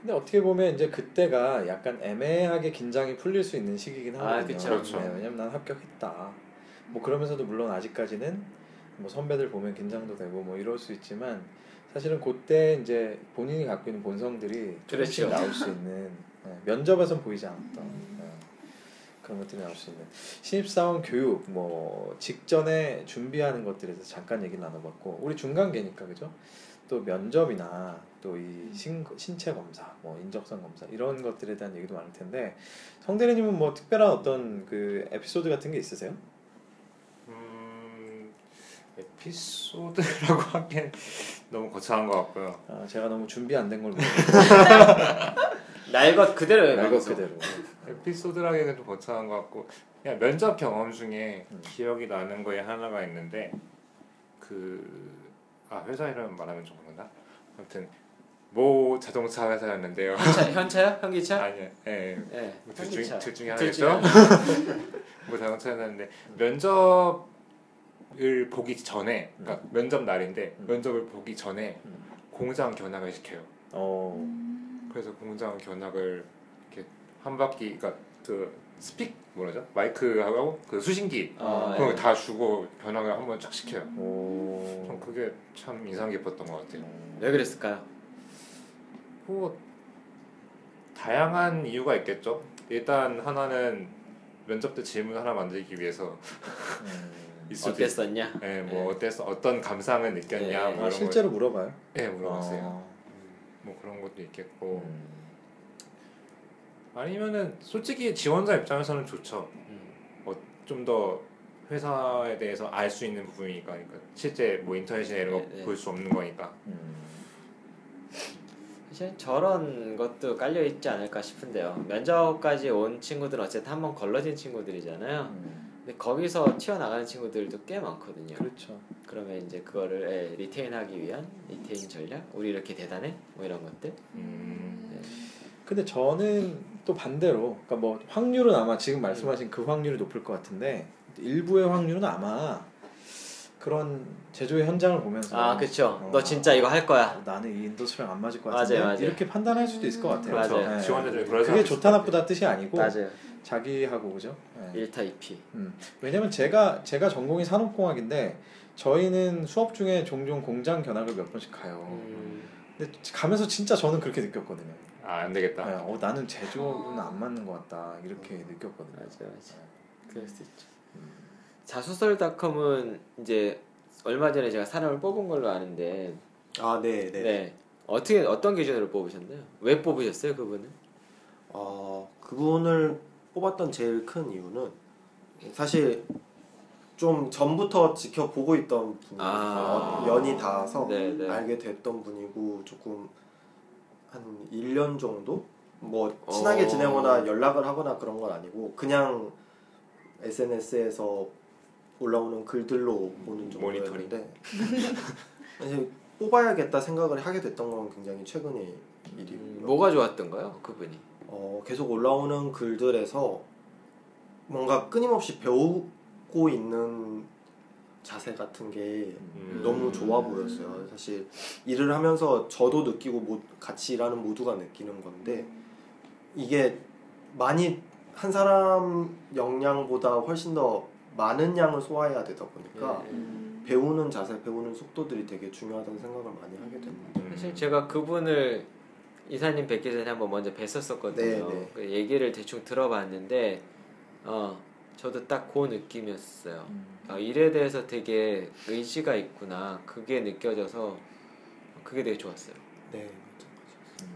근데 어떻게 보면 이제 그때가 약간 애매하게 긴장이 풀릴 수 있는 시기긴 아, 하거든요. 그쵸. 그렇죠. 네, 왜냐면 난 합격했다. 뭐 그러면서도 물론 아직까지는 뭐 선배들 보면 긴장도 되고 뭐 이럴 수 있지만 사실은 그때 이제 본인이 갖고 있는 본성들이 조금씩 그렇죠. 나올 수 있는 네, 면접에선 보이지 않았던 음. 네, 그런 것들이 나올 수 있는 신입사원 교육 뭐 직전에 준비하는 것들에 대해서 잠깐 얘기를 나눠봤고 우리 중간계니까 그죠? 또 면접이나 또 이 신체 검사, 뭐 인적성 검사 이런 것들에 대한 얘기도 많을 텐데 성대리님은 뭐 특별한 어떤 그 에피소드 같은 게 있으세요? 음, 에피소드라고 하기엔 너무 거창한 것 같고요. 아, 제가 너무 준비 안 된 걸로 날것 그대로예요. 날것 방송. 그대로. 에피소드라기에는 좀 거창한 것 같고 그냥 면접 경험 중에 음. 기억이 나는 거에 하나가 있는데 그 아 회사 이름 말하면 좀 그런가? 아무튼 모 자동차 회사였는데요. 현차, 현차요? 현기차? 아니요, 예, 예. 네. 둘, 중, 현기차. 둘 중에 둘 중에 하나겠죠. 뭐 자동차 회사였는데 면접을 보기 전에, 그러니까 면접 날인데 음. 면접을 보기 전에 음. 공장 견학을 시켜요. 어. 그래서 공장 견학을 이렇게 한 바퀴, 그러니까 그 스픽 뭐라죠? 마이크하고 그 수신기 아, 그런 예. 거다 주고 견학을 한번 쫙 시켜요. 오. 전 그게 참 인상 깊었던 것 같아요. 왜 그랬을까요? 뭐 다양한 이유가 있겠죠. 일단 하나는 면접 때 질문 하나 만들기 위해서 음. 있을 어땠었냐? 예, 뭐 어땠어? 어떤 감상을 느꼈냐? 네. 뭐 아, 실제로 물어봐요? 거. 예, 물어봤어요. 어. 뭐 그런 것도 있겠고 음. 아니면은 솔직히 지원자 입장에서는 좋죠. 음. 좀더 회사에 대해서 알 수 있는 부분이니까 그러니까 실제 뭐 인터넷이나 이런 거 네, 네. 볼수 없는 거니까. 음. 사실 저런 것도 깔려 있지 않을까 싶은데요. 면접까지 온 친구들은 어쨌든 한번 걸러진 친구들이잖아요. 음. 근데 거기서 튀어나가는 친구들도 꽤 많거든요. 그렇죠. 그러면 이제 그거를 예, 리테인하기 위한 리테인 전략, 우리 이렇게 대단해, 뭐 이런 것들. 음. 네. 근데 저는 또 반대로, 그러니까 뭐 확률은 아마 지금 말씀하신 그 확률이 높을 것 같은데 일부의 확률은 아마 그런 제조의 현장을 보면서 아, 그쵸. 어, 너 진짜 이거 할 거야. 어, 나는 이 industry랑 안 맞을 것 맞아요, 같은데 맞아요. 이렇게 판단할 수도 있을 것 같아요. 맞아요. 그렇죠. 지원자 중에 그런 그게 좋다 나쁘다 뜻이 아니고 맞아요. 자기하고 그죠? 네. 1타 2피. 음. 왜냐면 제가 제가 전공이 산업공학인데 저희는 수업 중에 종종 공장 견학을 몇 번씩 가요. 음, 근데 가면서 진짜 저는 그렇게 느꼈거든요. 아, 안 되겠다. 네, 어, 나는 제조는 안 맞는 것 같다 이렇게 느꼈거든요. 맞아요, 맞아요. 그럴 수 있죠. 음. 자수설닷컴은 이제 얼마 전에 제가 사람을 뽑은 걸로 아는데, 아, 네, 네. 네. 어떻게 어떤 기준으로 뽑으셨나요? 왜 뽑으셨어요, 그분은? 어, 그분을 뽑았던 제일 큰 이유는 사실 좀 전부터 지켜보고 있던 분이 아. 어, 연이 닿아서 네, 네. 알게 됐던 분이고 조금 한 1년 정도 뭐 친하게 어. 지내거나 연락을 하거나 그런 건 아니고 그냥 SNS에서 올라오는 글들로 보는 정도였는데 사실 뽑아야겠다 생각을 하게 됐던 건 굉장히 최근의 음, 일이고요. 뭐가 좋았던가요, 그분이? 어, 계속 올라오는 글들에서 뭔가 끊임없이 배우고 있는 자세 같은 게 음. 너무 좋아 보였어요. 사실 일을 하면서 저도 느끼고 모- 같이 일하는 모두가 느끼는 건데 이게 많이 한 사람 역량보다 훨씬 더 많은 양을 소화해야 되다 보니까 네. 음. 배우는 자세, 배우는 속도들이 되게 중요하다는 생각을 많이 하게 됩니다. 음. 사실 제가 그분을 이사님 뵙기 전에 한번 먼저 뵀었었거든요. 네, 네. 그 얘기를 대충 들어봤는데, 어, 저도 딱 그 느낌이었어요. 음. 아, 일에 대해서 되게 의지가 있구나. 그게 느껴져서 그게 되게 좋았어요. 네. 음.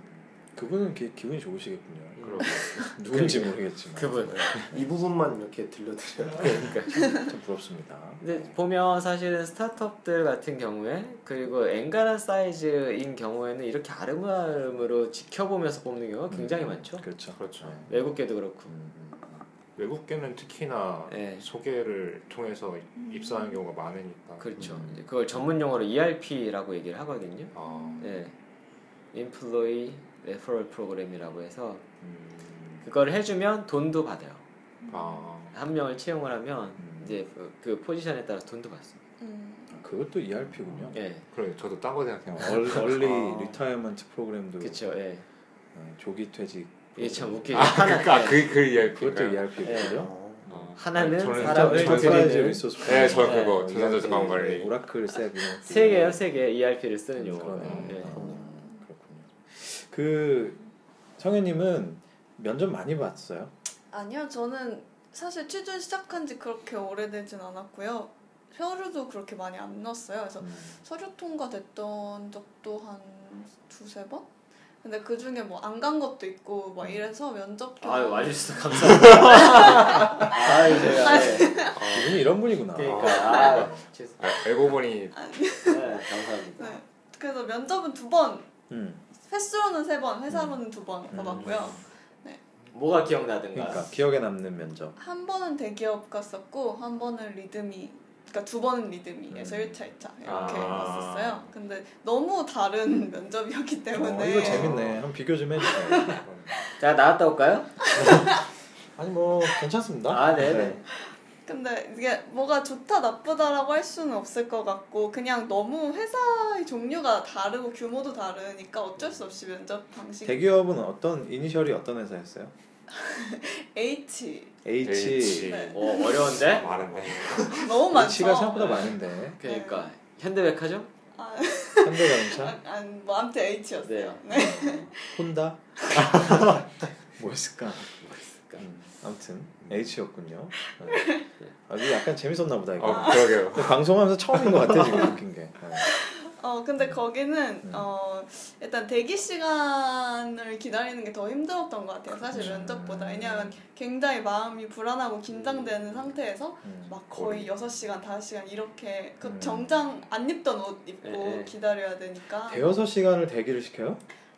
그분은 기, 기분이 좋으시겠군요. 그럼 누군지 모르겠지만 그분. 이 부분만 이렇게 들려드려요. 그러니까. 참 부럽습니다. 근데 보면 사실은 스타트업들 같은 경우에 그리고 엔간한 사이즈인 경우에는 이렇게 아름아름으로 지켜보면서 뽑는 경우가 굉장히 음. 많죠. 그렇죠. 그렇죠. 네. 외국계도 그렇고. 음, 음. 외국계는 특히나 네. 소개를 통해서 입사하는 경우가 많으니까. 그렇죠. 음. 이제 그걸 전문 용어로 ERP라고 얘기를 하거든요. 아, 네. Employee Referral Program이라고 해서 음. 그걸 해주면 돈도 받아요. 아, 한 명을 채용을 하면 음. 이제 그, 그 포지션에 따라 돈도 받습니다. 음. 아, 그것도 ERP군요. 예, 그래 저도 딴거 생각해요. early 아. retirement 프로그램도 그렇죠. 예. 어, 조기 퇴직 이게 참 웃기죠. 아, 하나, 그니까 예. 그, 그 ERP. 그것도 네. ERP군요. 어. 어. 하나는 저는 사람을 전- 드리는 enterprise resource 네, 저 네. 그거 전사적 자원 관리. 오라클 셋 이런 세 개요, 세 개. ERP를 쓰는 용어. 그러네요. 예. 아, 그렇군요. 그 성현님은 면접 많이 봤어요? 아니요, 저는 사실 취준 시작한 지 그렇게 오래되진 않았고요. 서류도 그렇게 많이 안 넣었어요. 그래서 음. 서류 통과됐던 적도 한 두세 번? 근데 그 중에 뭐 안 간 것도 있고 막 이래서 면접 아유 와주셔서 감사합니다. 아유 제가 네. 이분이 이런 분이구나. 그러니까 아, 죄송- 알고 보니 네, 감사합니다. 네. 그래서 면접은 두 번, 음. 횟수로는 세 번, 회사로는 두번 가봤고요. 뭐가 기억나든가. 그러니까 기억에 남는 면접. 한 번은 대기업 갔었고 한 번은 리드미 그러니까 두 번은 리드미에서 음. 1차, 2차 이렇게 아. 갔었어요. 근데 너무 다른 면접이었기 때문에 어, 이거 재밌네. 한번 비교 좀 해주세요. 자 나갔다 올까요? 아니 뭐 괜찮습니다. 아 네네. 근데 이게 뭐가 좋다 나쁘다라고 할 수는 없을 것 같고 그냥 너무 회사의 종류가 다르고 규모도 다르니까 어쩔 수 없이 면접 방식 대기업은 어떤 이니셜이 어떤 회사였어요? H H. H. 네. 어 어려운데? 많은데 너무 많죠. H가 생각보다 많은데 그러니까 현대백화점? 아, 현대자동차, 아, 아, 뭐 아무튼 H였어요. 네. 혼다. 뭐였을까? 음, 아무튼 H였군요. 네. 아주 약간 재밌었나 보다 이거. 어 그러게요 방송하면서 처음인 것 같아 지금 느낀 게. 네. 어 근데 거기는 음. 어 일단 대기 시간을 기다리는 게 더 힘들었던 것 같아요. 사실 음. 면접보다 왜냐하면 굉장히 마음이 불안하고 긴장되는 상태에서 음. 막 거의 6시간, 5시간 이렇게 그 음. 정장 안 입던 옷 입고 네, 네. 기다려야 되니까 대여섯 시간을 대기를 시켜요?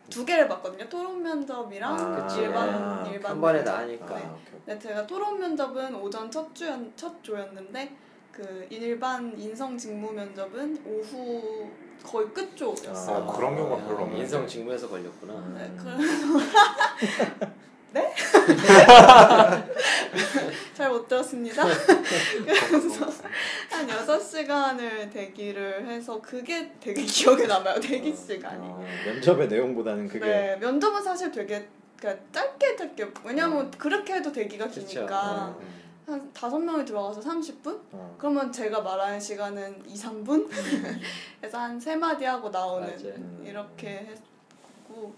두 개를 봤거든요. 토론 면접이랑 아, 그치. 일반 네. 일반 한 번에 면접. 다 하니까. 아, 네. 오케이. 네, 제가 토론 면접은 오전 첫 주였 첫 조였는데 그 일반 인성 직무 면접은 오후 거의 끝 쪽이었어요. 아, 그런 경우가 별로 없는데. 인성 직무에서 걸렸구나. 음. 네, 그래서 네? 잘 못 들었습니다. 그래서 한 6시간을 대기를 해서 그게 되게 기억에 남아요. 대기 시간이. 어, 면접의 내용보다는 그게 네, 면접은 사실 되게 그러니까 짧게 짧게 왜냐면 그렇게 해도 대기가 그쵸. 기니까 음, 한 다섯 명이 들어가서 30분? 어. 그러면 제가 말하는 시간은 2, 3분? 음. 그래서 한 세 마디 하고 나오는 맞아요. 음. 이렇게 했고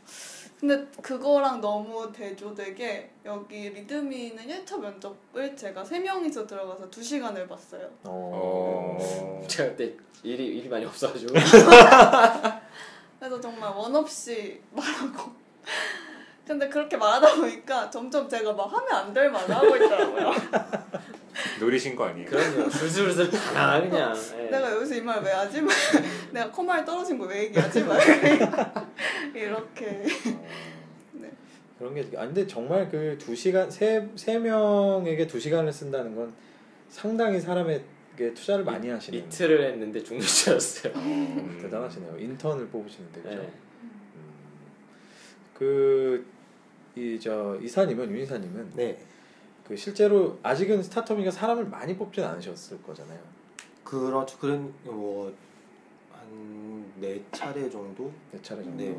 근데 그거랑 너무 대조되게 여기 리드미는 1차 면접을 제가 세 명이서 들어가서 2시간을 봤어요. 어. 어 제가 그때 일이 일이 많이 없어가지고. 그래서 정말 원 없이 말하고 근데 그렇게 말하다 보니까 점점 제가 막 하면 안 될 말을 하고 있더라고요. 노리신 거 아니에요? 그럼요. 술술술 다 그냥. 예. 내가 여기서 이 말 왜 하지? 막 내가 콧말이 떨어진 거 왜 얘기하지? 막 이렇게 네. 그런 게 아, 근데 정말 그 두 시간 세, 세 명에게 두 시간을 쓴다는 건 상당히 사람에게 투자를 많이 하시는 이틀을 했는데 알았어요. 어, 대단하시네요. 인턴을 뽑으시는데 그죠? 네. 그 이 저 이사님은 윤 이사님은 네. 그 실제로 아직은 스타트업이니까 사람을 많이 뽑진 않으셨을 거잖아요. 그렇죠. 그런 뭐한 네 차례 정도. 몇 차례 정도. 네.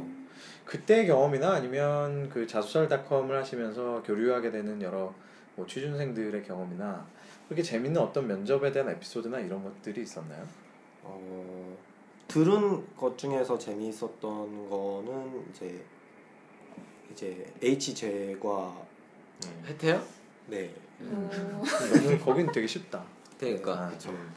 그때 경험이나 아니면 그 자소살닷컴을 하시면서 교류하게 되는 여러 뭐 취준생들의 경험이나 그렇게 재밌는 어떤 면접에 대한 에피소드나 이런 것들이 있었나요? 어, 들은 것 중에서 재미있었던 거는 이제 이제 H 제과 혜태요? 네 음. 너무 거긴 되게 쉽다. 그러니까. 아, 그쵸. 음.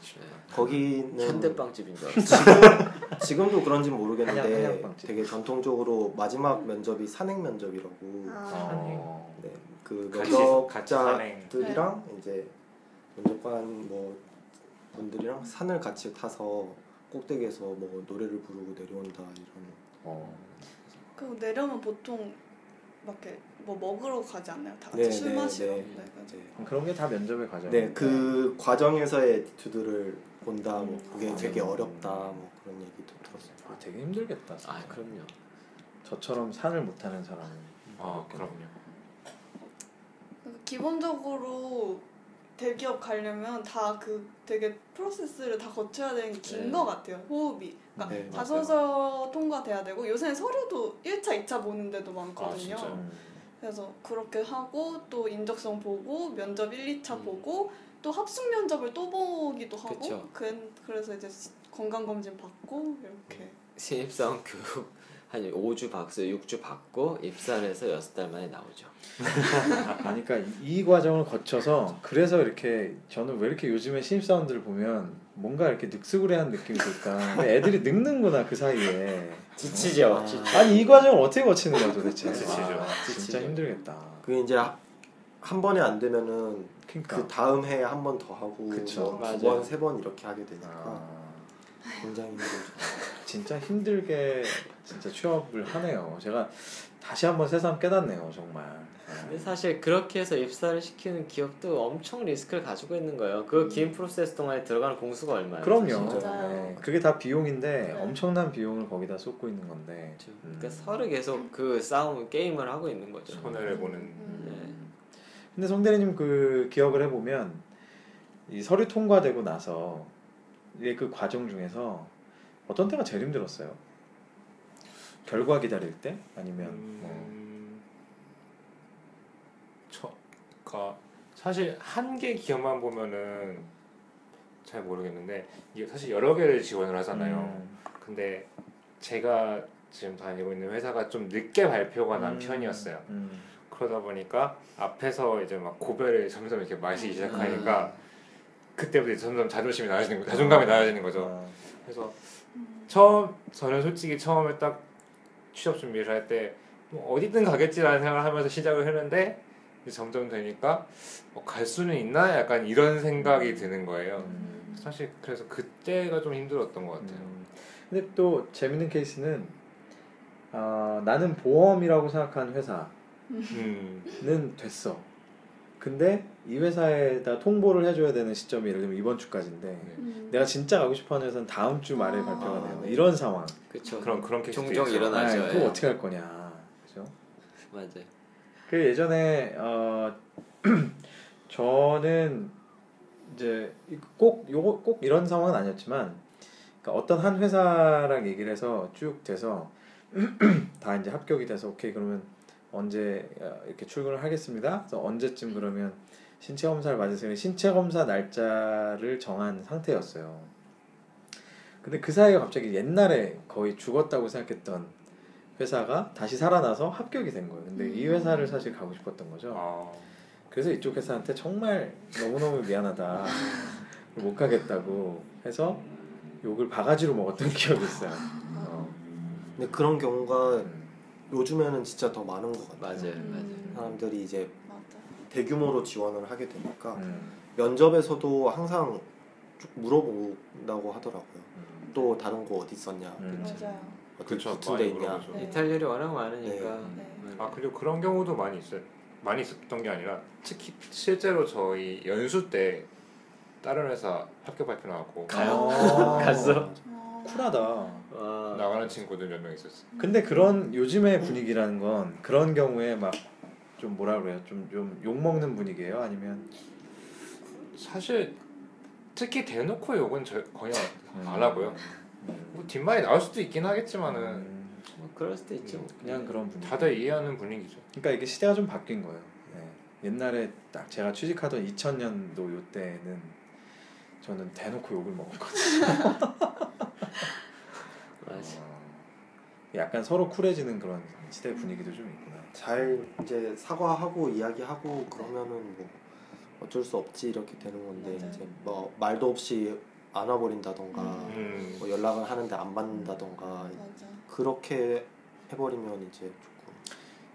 거기는 현대빵집인 줄 알았어. 지금도 그런지 는 모르겠는데 한약- 한약방집. 되게 전통적으로 마지막 면접이 산행 면접이라고 아. 어. 네, 그 면접자들이랑 이제 면접관 뭐 분들이랑 산을 같이 타서 꼭대기에서 뭐 노래를 부르고 내려온다 이런 어. 그리고 내려면 보통 막 이렇게 뭐 먹으러 가지 않나요? 다 같이 네, 술 네, 마시러. 네. 네, 맞아요. 이제 그런 게 다 면접의 과정. 네, 그 과정에서의 attitude를 본다, 뭐 그게 음. 되게 어렵다, 뭐 그런 얘기도 들었어요. 아, 되게 힘들겠다. 진짜. 아 그럼요. 저처럼 산을 못하는 사람은. 아 그렇겠네요. 그럼요. 기본적으로 대기업 가려면 다 그 되게 프로세스를 다 거쳐야 되는 게긴 네. 것 같아요. 호흡이. 그러니까 네, 자소서 통과돼야 되고 요새는 서류도 1차, 2차 보는 데도 많거든요. 아? 음. 그래서 그렇게 하고 또 인적성 보고 면접 1, 2차 음. 보고 또 합숙 면접을 또 보기도 하고 그쵸. 그, 그래서 이제 건강 검진 받고 이렇게 신입사원 교육 한 5주 박스 6주 받고 입사를 해서 6달 만에 나오죠. 그러니까 이 과정을 거쳐서 그래서 이렇게 저는 왜 이렇게 요즘에 신입사원들을 보면 뭔가 이렇게 늑스구레한 느낌이 들까 근데 애들이 늙는구나 그 사이에 지치죠. 아. 지치. 아니 이 과정을 어떻게 거치는 거야 도대체 지치죠. 와, 지치죠. 진짜 힘들겠다 그게 이제 한 번에 안 되면은 그러니까 그 다음 해에 한 번 더 하고 그쵸. 뭐 맞아요. 두 번, 세 번 이렇게 하게 되니까 아, 굉장히 힘들죠. 진짜 힘들게 진짜 취업을 하네요 제가 다시 한번 새삼 깨닫네요 정말 사실 그렇게 해서 입사를 시키는 기업도 엄청 리스크를 가지고 있는 거예요. 그긴 프로세스 동안에 들어가는 공수가 얼마예요? 그럼요. 네, 그게 다 비용인데 네. 엄청난 비용을 거기다 쏟고 있는 건데 그렇죠. 음. 그러니까 서로 계속 그 싸움 게임을 하고 있는 거죠. 손해를 보는 음. 네. 근데 송대리님 그 기억을 해보면 이 서류 통과되고 나서 이그 과정 중에서 어떤 때가 제일 힘들었어요? 결과 기다릴 때 아니면 뭐 음, 저가 사실 한 개 기업만 보면은 잘 모르겠는데 이게 사실 여러 개를 지원을 하잖아요. 음, 근데 제가 지금 다니고 있는 회사가 좀 늦게 발표가 난 음, 편이었어요. 음, 그러다 보니까 앞에서 이제 막 고배를 점점 이렇게 마시기 시작하니까 그때부터 이제 점점 자존심이 낮아지는 거, 자존감이 낮아지는 거죠. 아, 그래서 처음 저는 솔직히 처음에 딱 취업 준비를 할 때 뭐 어디든 가겠지라는 생각을 하면서 시작을 했는데 점점 되니까 어, 갈 수는 있나 약간 이런 생각이 드는 거예요. 음. 사실 그래서 그때가 좀 힘들었던 것 같아요. 음. 근데 또 재밌는 케이스는 어, 나는 보험이라고 생각하는 회사는 음, 됐어. 근데 이 회사에다 통보를 해줘야 되는 시점이 예를 들면 이번 주까지인데 음. 내가 진짜 가고 싶어하는 회사는 다음 주 말에 아, 발표가 돼요. 네. 이런 상황. 그렇죠. 그런 그런 케이스도 종종 있어요. 일어나- 맞아요. 아, 그거 예. 어떻게 할 거냐. 그죠? 맞아요. 그 예전에 어 저는 이제 꼭 요거 꼭 이런 상황은 아니었지만 그러니까 어떤 한 회사랑 얘기를 해서 쭉 돼서 다 이제 합격이 돼서 오케이 그러면 언제 어, 이렇게 출근을 하겠습니다. 그래서 언제쯤 그러면 신체 검사를 받으세요. 신체 검사 날짜를 정한 상태였어요. 근데 그 사이에 갑자기 옛날에 거의 죽었다고 생각했던 회사가 다시 살아나서 합격이 된 거예요. 근데 이 회사를 사실 가고 싶었던 거죠. 아, 그래서 이쪽 회사한테 정말 너무너무 미안하다. 못 가겠다고 해서 욕을 바가지로 먹었던 기억이 있어요. 어. 근데 그런 경우가 요즘에는 진짜 더 많은 것 같아요. 맞아요. 음. 맞아요. 사람들이 이제. 대규모로 지원을 하게 되니까 음. 면접에서도 항상 쭉 물어본다고 하더라고요. 음. 또 다른 거 어디 있었냐? 음. 맞아요. 그쵸, 붙은 데 있냐? 물어보죠. 네. 이탈률이 워낙 많으니까. 네. 아 그리고 그런 경우도 많이 있어요. 많이 있었던 게 아니라 특히 실제로 저희 연수 때 다른 회사 합격 발표 나왔고 가요? 아, 갔어? 어. 쿨하다. 와. 나가는 친구들 몇 명 있었어요. 근데 그런 요즘의 분위기라는 건 그런 경우에 막 좀 뭐라 그래요? 좀 좀 욕 먹는 분위기예요? 아니면 사실 특히 대놓고 욕은 저, 거의 음. 안 하고요. 음. 뭐 뒷말이 나올 수도 있긴 하겠지만은 음. 뭐 그럴 수도 있죠. 그냥 그런 분위기. 다들 이해하는 분위기죠. 그러니까 이게 시대가 좀 바뀐 거예요. 네. 옛날에 딱 제가 취직하던 2000년도 요때는 저는 대놓고 욕을 먹었거든요. 맞아. 어, 약간 서로 쿨해지는 그런 시대 분위기도 좀 있구나. 잘 이제 사과하고 이야기하고 그러면은 뭐 어쩔 수 없지 이렇게 되는 건데 맞아요. 이제 뭐 말도 없이 안 와버린다던가 음. 뭐 연락을 하는데 안 받는다던가 맞아. 그렇게 해버리면 이제 조금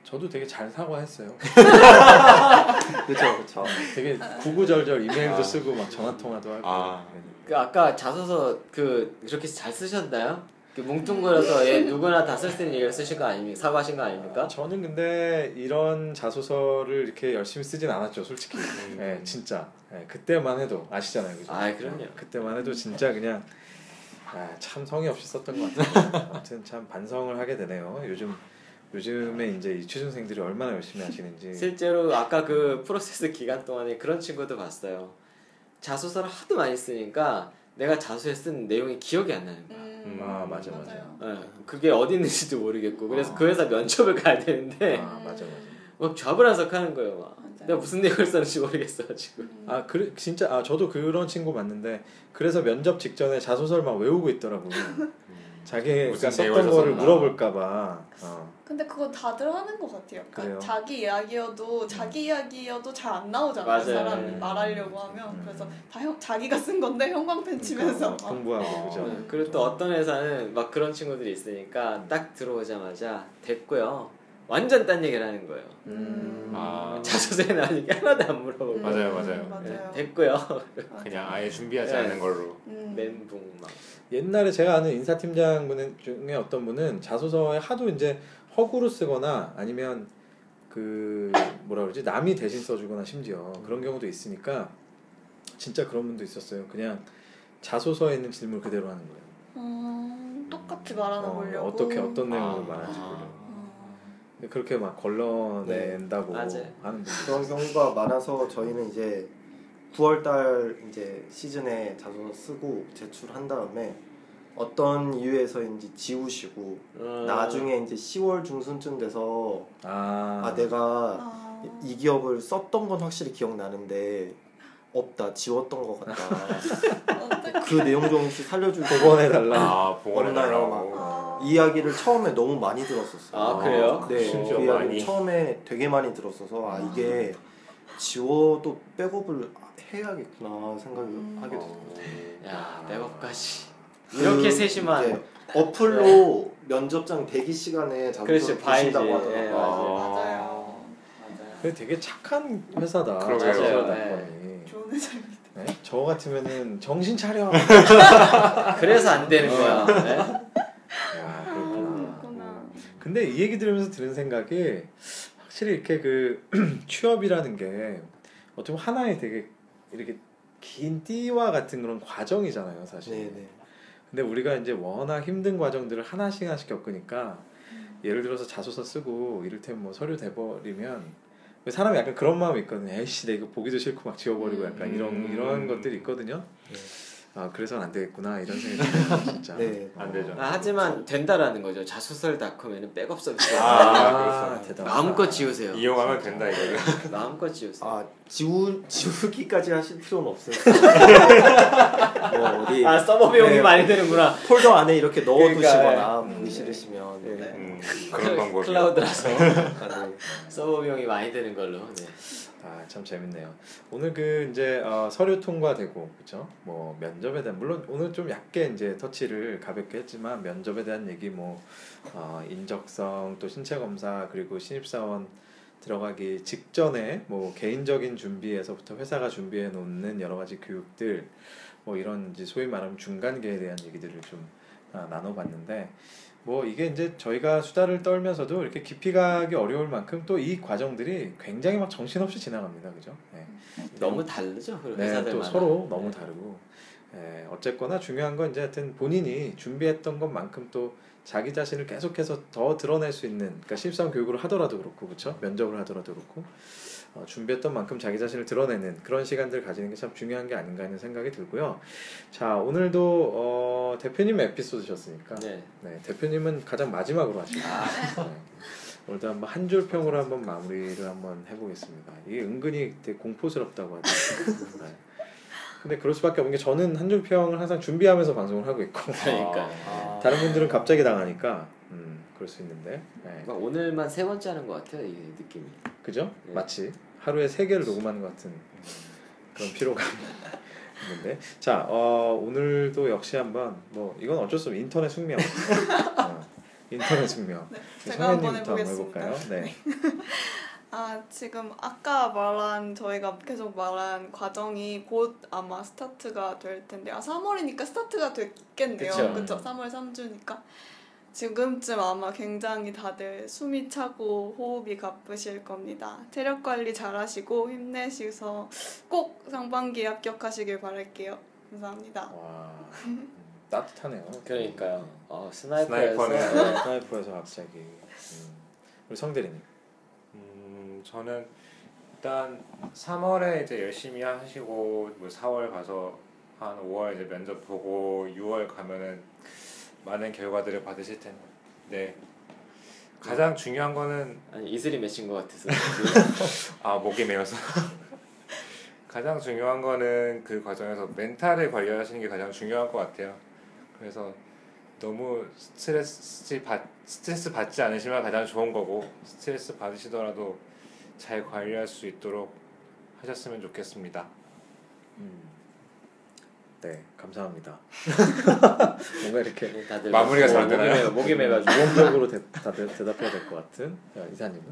저도 되게 잘 사과했어요. 그렇죠 그렇죠 되게 구구절절 이메일도 아. 쓰고 막 전화 통화도 하고. 아. 그 아까 자소서 그 이렇게 잘 쓰셨나요? 그 뭉뚱그려서 얘 누구나 다 쓸 수 있는 얘기를 쓰신 거 아닙니까? 사과하신 거 아닙니까? 저는 근데 이런 자소서를 이렇게 열심히 쓰진 않았죠, 솔직히. 음. 예, 진짜. 예, 그때만 해도 아시잖아요, 그죠? 아, 그럼요. 그때만 해도 진짜 그냥 아, 참 성의 없이 썼던 것 같아요. 아무튼 참 반성을 하게 되네요. 요즘 요즘에 이제 이 취준생들이 얼마나 열심히 하시는지. 실제로 아까 그 프로세스 기간 동안에 그런 친구도 봤어요. 자소서를 하도 많이 쓰니까 내가 자소에 쓴 내용이 기억이 안 나는 거야. 음, 아, 맞아, 맞아요. 예, 그게 어디 있는지도 모르겠고 그래서 아. 그 회사 면접을 가야 되는데 아 맞아 맞아. 막 좌불안석하는 거예요. 막. 맞아요. 내가 무슨 내용을 썼는지 모르겠어 지금. 음. 아 그래 진짜 아 저도 그런 친구 봤는데 그래서 면접 직전에 자소서를 막 외우고 있더라고요. 자기가 썼던 거를. 물어볼까봐. 어. 근데 그거 다들 하는 것 같아요. 그러니까 그래요? 자기 이야기여도 자기 이야기여도 잘 안 나오잖아요. 맞아요. 사람이 네. 말하려고 하면 음. 그래서 다 형, 자기가 쓴 건데 형광펜 치면서 그러니까 공부하고 그죠. 네, 그리고 또 어떤 회사는 막 그런 친구들이 있으니까 딱 들어오자마자 됐고요. 완전 딴 얘기를 하는 거예요. 음. 아. 자소서에 나온 얘기 하나도 안 물어보고 음, 맞아요, 맞아요. 맞아요. 네, 됐고요. 그냥 아예 준비하지 네. 않은 걸로. 음. 멘붕 막. 옛날에 제가 아는 인사팀장 분 중에 어떤 분은 자소서에 하도 이제 허구로 쓰거나 아니면 그 뭐라 그러지 남이 대신 써주거나 심지어 그런 경우도 있으니까 진짜 그런 분도 있었어요. 그냥 자소서에 있는 질문 그대로 하는 거예요. 음, 똑같이 말하나 어, 보려고. 어떻게 어떤 내용으로 아. 말하는지 보려고. 어. 근데 그렇게 막 걸러낸다고 네. 하는 분들 그런 경우가 많아서 저희는 이제 9월달 이제 시즌에 자소서 쓰고 제출한 다음에 어떤 이유에서인지 지우시고 어, 나중에 이제 10월 중순쯤 돼서 아, 아 내가 아. 이 기업을 썼던 건 확실히 기억나는데 없다 지웠던 것 같다. 그 내용 좀 혹시 살려줄 수 복원해 달라. 아 복원해 없나요? 달라고. 아. 이 이야기를 처음에 너무 많이 들었었어요. 아, 그래요? 네, 심지어 그 이야기를 많이. 처음에 되게 많이 들었어서 아 이게 지워도 백업을 해야겠구나 생각을 음. 하게 됐어요. 야 백업까지 그 이렇게 세심한 이제 어플로 면접장 대기 시간에 그렇지, 자소서를 봐야지. 보신다고 예, 하더라고요. 맞아요. 맞아요. 그게 되게 착한 회사다. 그러게요. 맞아요. 낙관이. 좋은 회사입니다. 네? 저 같으면은 정신 차려. 그래서 안 되는 거야. 네? 야, 아, 그렇구나. 그렇구나. 근데 이 얘기 들으면서 드는 생각이 확실히 이렇게 그 취업이라는 게 어떻게 하나의 되게 이렇게 긴 띠와 같은 그런 과정이잖아요, 사실. 네네. 근데 우리가 이제 워낙 힘든 과정들을 하나씩 하나씩 겪으니까 예를 들어서 자소서 쓰고 이를테면 뭐 서류 대버리면 사람이 약간 그런 마음이 있거든요. 에이씨, 내가 이거 보기도 싫고 막 지워버리고 약간 이런 음. 이런 것들이 있거든요. 네. 아 그래서는 안 되겠구나 이런 생각이 들어요, 진짜. 네. 안 되죠. 아, 하지만 된다라는 거죠. 자소서닷컴에는 백업 서비스. 아, 아, 대단하다. 마음껏 지우세요. 이용하면 된다 이거를. 마음껏 지우세요. 아 지우 지우기까지 하실 필요는 없어요. 뭐 어디 아 서버 비용이 네. 많이 드는구나. 폴더 안에 이렇게 넣어두시거나 그러니까, 보기 음. 싫으시면 네. 네. 음, 그런 방법이. 클라우드라서 아, 네. 서버 비용이 많이 드는 걸로. 네. 아, 참 재밌네요. 오늘 그 이제 어, 서류 통과되고 그렇죠? 뭐 면접에 대한 물론 오늘 좀 얕게 이제 터치를 가볍게 했지만 면접에 대한 얘기 뭐 어, 인적성 또 신체 검사 그리고 신입사원 들어가기 직전에 뭐 개인적인 준비에서부터 회사가 준비해 놓는 여러 가지 교육들 뭐 이런 이제 소위 말하면 중간계에 대한 얘기들을 좀 아, 나눠봤는데 뭐 이게 이제 저희가 수다를 떨면서도 이렇게 깊이 가기 어려울 만큼 또 이 과정들이 굉장히 막 정신없이 지나갑니다, 그죠? 네. 너무 다르죠. 그 네. 또 서로 너무 네. 다르고 예, 어쨌거나 중요한 건 이제 하여튼 본인이 준비했던 것만큼 또 자기 자신을 계속해서 더 드러낼 수 있는 그러니까 신입사원 교육을 하더라도 그렇고 그렇죠 면접을 하더라도 그렇고 어, 준비했던 만큼 자기 자신을 드러내는 그런 시간들을 가지는 게 참 중요한 게 아닌가 하는 생각이 들고요. 자 오늘도 어, 대표님 에피소드셨으니까 네. 네, 대표님은 가장 마지막으로 하시고 네. 오늘도 한번 한 줄 평으로 한번 마무리를 한번 해보겠습니다. 이게 은근히 되게 공포스럽다고 하더라고요. 네. 근데 그럴 수밖에 없는 게 저는 한 줄 평을 항상 준비하면서 방송을 하고 있고 그러니까. 아, 다른 분들은 갑자기 당하니까 음, 그럴 수 있는데 네. 그러니까 오늘만 세 번째 하는 것 같아요. 이 느낌이. 그죠? 네. 마치 하루에 세 개를 녹음하는 것 같은 그런 피로감이 있는데 자 어, 오늘도 역시 한번 뭐 이건 어쩔 수 없는 인터넷 숙명 어, 인터넷 숙명 네, 제가 한번 해보겠습니다. 해볼까요? 네. 아 지금 아까 말한 저희가 계속 말한 과정이 곧 아마 스타트가 될 텐데 아 3월이니까 스타트가 됐겠네요. 그쵸? 3월 3주니까 지금쯤 아마 굉장히 다들 숨이 차고 호흡이 가쁘실 겁니다. 체력 관리 잘 하시고 힘내셔서 꼭 상반기에 합격하시길 바랄게요. 감사합니다. 와 음, 따뜻하네요. 그러니까요. 어, 스나이퍼에서 스나이퍼는- 네. 스나이퍼에서 갑자기 음. 우리 성대리님 음, 저는 일단 3월에 이제 열심히 하시고 뭐 4월 가서 한 5월 이제 면접 보고 6월 가면은 많은 결과들을 받으실 텐데 네. 가장 중요한 거는 아니 이슬이 맺힌 것 같아서. 아 목이 메어서 가장 중요한 거는 그 과정에서 멘탈을 관리하시는 게 가장 중요한 것 같아요. 그래서 너무 스트레스 받 스트레스 받지 않으시면 가장 좋은 거고 스트레스 받으시더라도 잘 관리할 수 있도록 하셨으면 좋겠습니다. 음. 네, 감사합니다. 뭔가 이렇게 네, 다들 마무리가 뭐, 잘 되나요? 매- 목이 매가지고 대, 다들 대답해야 될 것 같은 자, 이사님은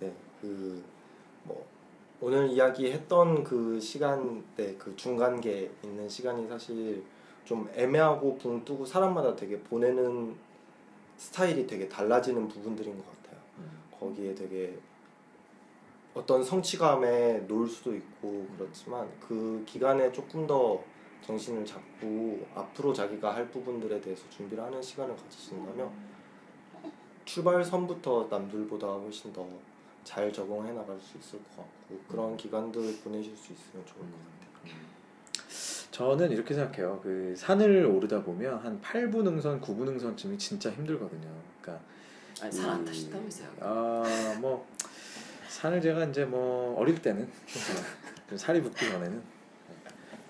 네, 그 뭐 오늘 이야기했던 그 시간대 그 중간계 있는 시간이 사실 좀 애매하고 붕 뜨고 사람마다 되게 보내는 스타일이 되게 달라지는 부분들인 것 같아요. 거기에 되게 어떤 성취감에 놓을 수도 있고 그렇지만 그 기간에 조금 더 정신을 잡고 앞으로 자기가 할 부분들에 대해서 준비를 하는 시간을 가지신다면 출발선부터 남들보다 훨씬 더 잘 적응해 나갈 수 있을 것 같고 그런 기간들 보내실 수 있으면 좋을 것 같아요. 저는 이렇게 생각해요. 그 산을 오르다 보면 한 8분 능선, 9분 능선쯤이 진짜 힘들거든요. 그러니까 아니 산안 타신다면서요? 아, 뭐 산을 제가 이제 뭐 어릴 때는 좀 살이 붙기 전에는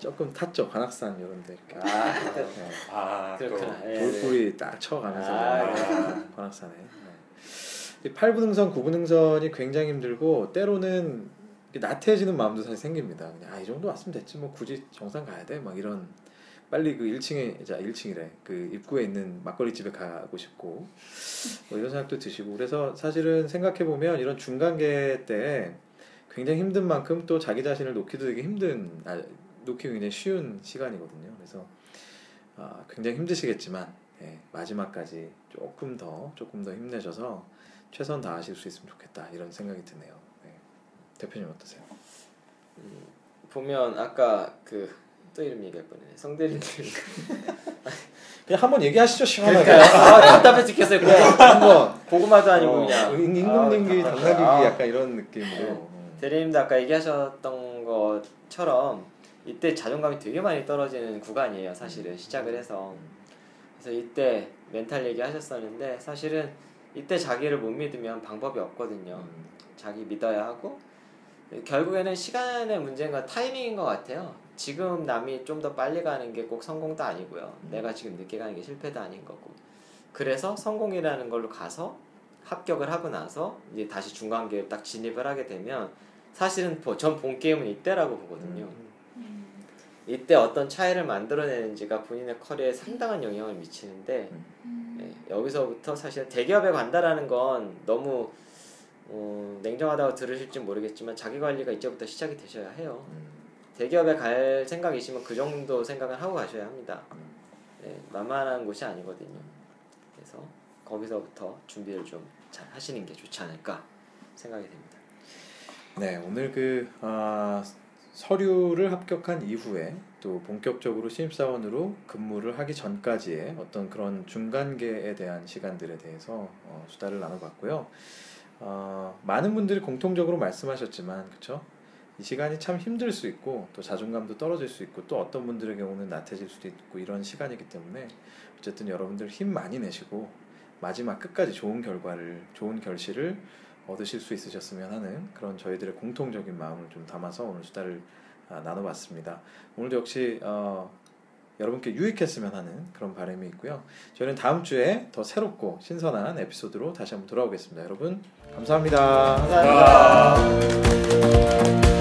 조금 탔죠. 관악산 이런 데 이렇게. 아 네. 아, 그렇구나. 예, 네. 돌뿌리 딱 쳐가면서 아, 네. 관악산에 네. 8분 능선, 9분 능선이 굉장히 힘들고 때로는 나태해지는 마음도 사실 생깁니다. 그냥 아, 이 정도 왔으면 됐지 뭐 굳이 정상 가야 돼? 막 이런 빨리 그 1층에 자 1층이래 그 입구에 있는 막걸리 집에 가고 싶고 뭐 이런 생각도 드시고 그래서 사실은 생각해 보면 이런 중간계 때 굉장히 힘든 만큼 또 자기 자신을 놓기도 되게 힘든 아, 놓기 굉장히 쉬운 시간이거든요. 그래서 아, 굉장히 힘드시겠지만 예, 마지막까지 조금 더 조금 더 힘내셔서 최선 다하실 수 있으면 좋겠다 이런 생각이 드네요. 네. 대표님 어떠세요? 보면 아까 그 또 이름 얘기할 뻔했네. 성대리님. 그냥 한번 얘기하시죠 시원하게. 아, 답답해 죽겠어요. 고구, 한번 고구마도 아니고 어, 그냥. 임- 임금님기 아, 당나귀기 아. 약간 이런 느낌으로. 네. 음. 대리님도 아까 얘기하셨던 것처럼 이때 자존감이 되게 많이 떨어지는 구간이에요. 사실은 시작을 해서 그래서 이때 멘탈 얘기 하셨었는데 사실은 이때 자기를 못 믿으면 방법이 없거든요. 음. 자기 믿어야 하고 결국에는 시간의 문제인가 타이밍인 것 같아요. 지금 남이 좀 더 빨리 가는 게 꼭 성공도 아니고요. 음. 내가 지금 늦게 가는 게 실패도 아닌 거고. 그래서 성공이라는 걸로 가서 합격을 하고 나서 이제 다시 중간계에 딱 진입을 하게 되면 사실은 뭐전본 게임은 이때라고 보거든요. 음. 이때 어떤 차이를 만들어내는지가 본인의 커리어에 상당한 영향을 미치는데 음. 예, 여기서부터 사실 대기업에 간다라는 건 너무 어, 냉정하다고 들으실지 모르겠지만 자기 관리가 이제부터 시작이 되셔야 해요. 음. 대기업에 갈 생각이시면 그 정도 생각을 하고 가셔야 합니다. 예, 만만한 곳이 아니거든요. 그래서 거기서부터 준비를 좀 잘 하시는 게 좋지 않을까 생각이 됩니다. 네, 오늘 그 아, 서류를 합격한 이후에 또 본격적으로 신입사원으로 근무를 하기 전까지의 어떤 그런 중간계에 대한 시간들에 대해서 어, 수다를 나눠봤고요. 어, 많은 분들이 공통적으로 말씀하셨지만, 그렇죠? 이 시간이 참 힘들 수 있고 또 자존감도 떨어질 수 있고 또 어떤 분들의 경우는 나태해질 수도 있고 이런 시간이기 때문에 어쨌든 여러분들 힘 많이 내시고 마지막 끝까지 좋은 결과를 좋은 결실을 얻으실 수 있으셨으면 하는 그런 저희들의 공통적인 마음을 좀 담아서 오늘 수다를 아, 나눠봤습니다. 오늘도 역시 어, 여러분께 유익했으면 하는 그런 바람이 있고요. 저희는 다음 주에 더 새롭고 신선한 에피소드로 다시 한번 돌아오겠습니다. 여러분 감사합니다. 감사합니다. 감사합니다.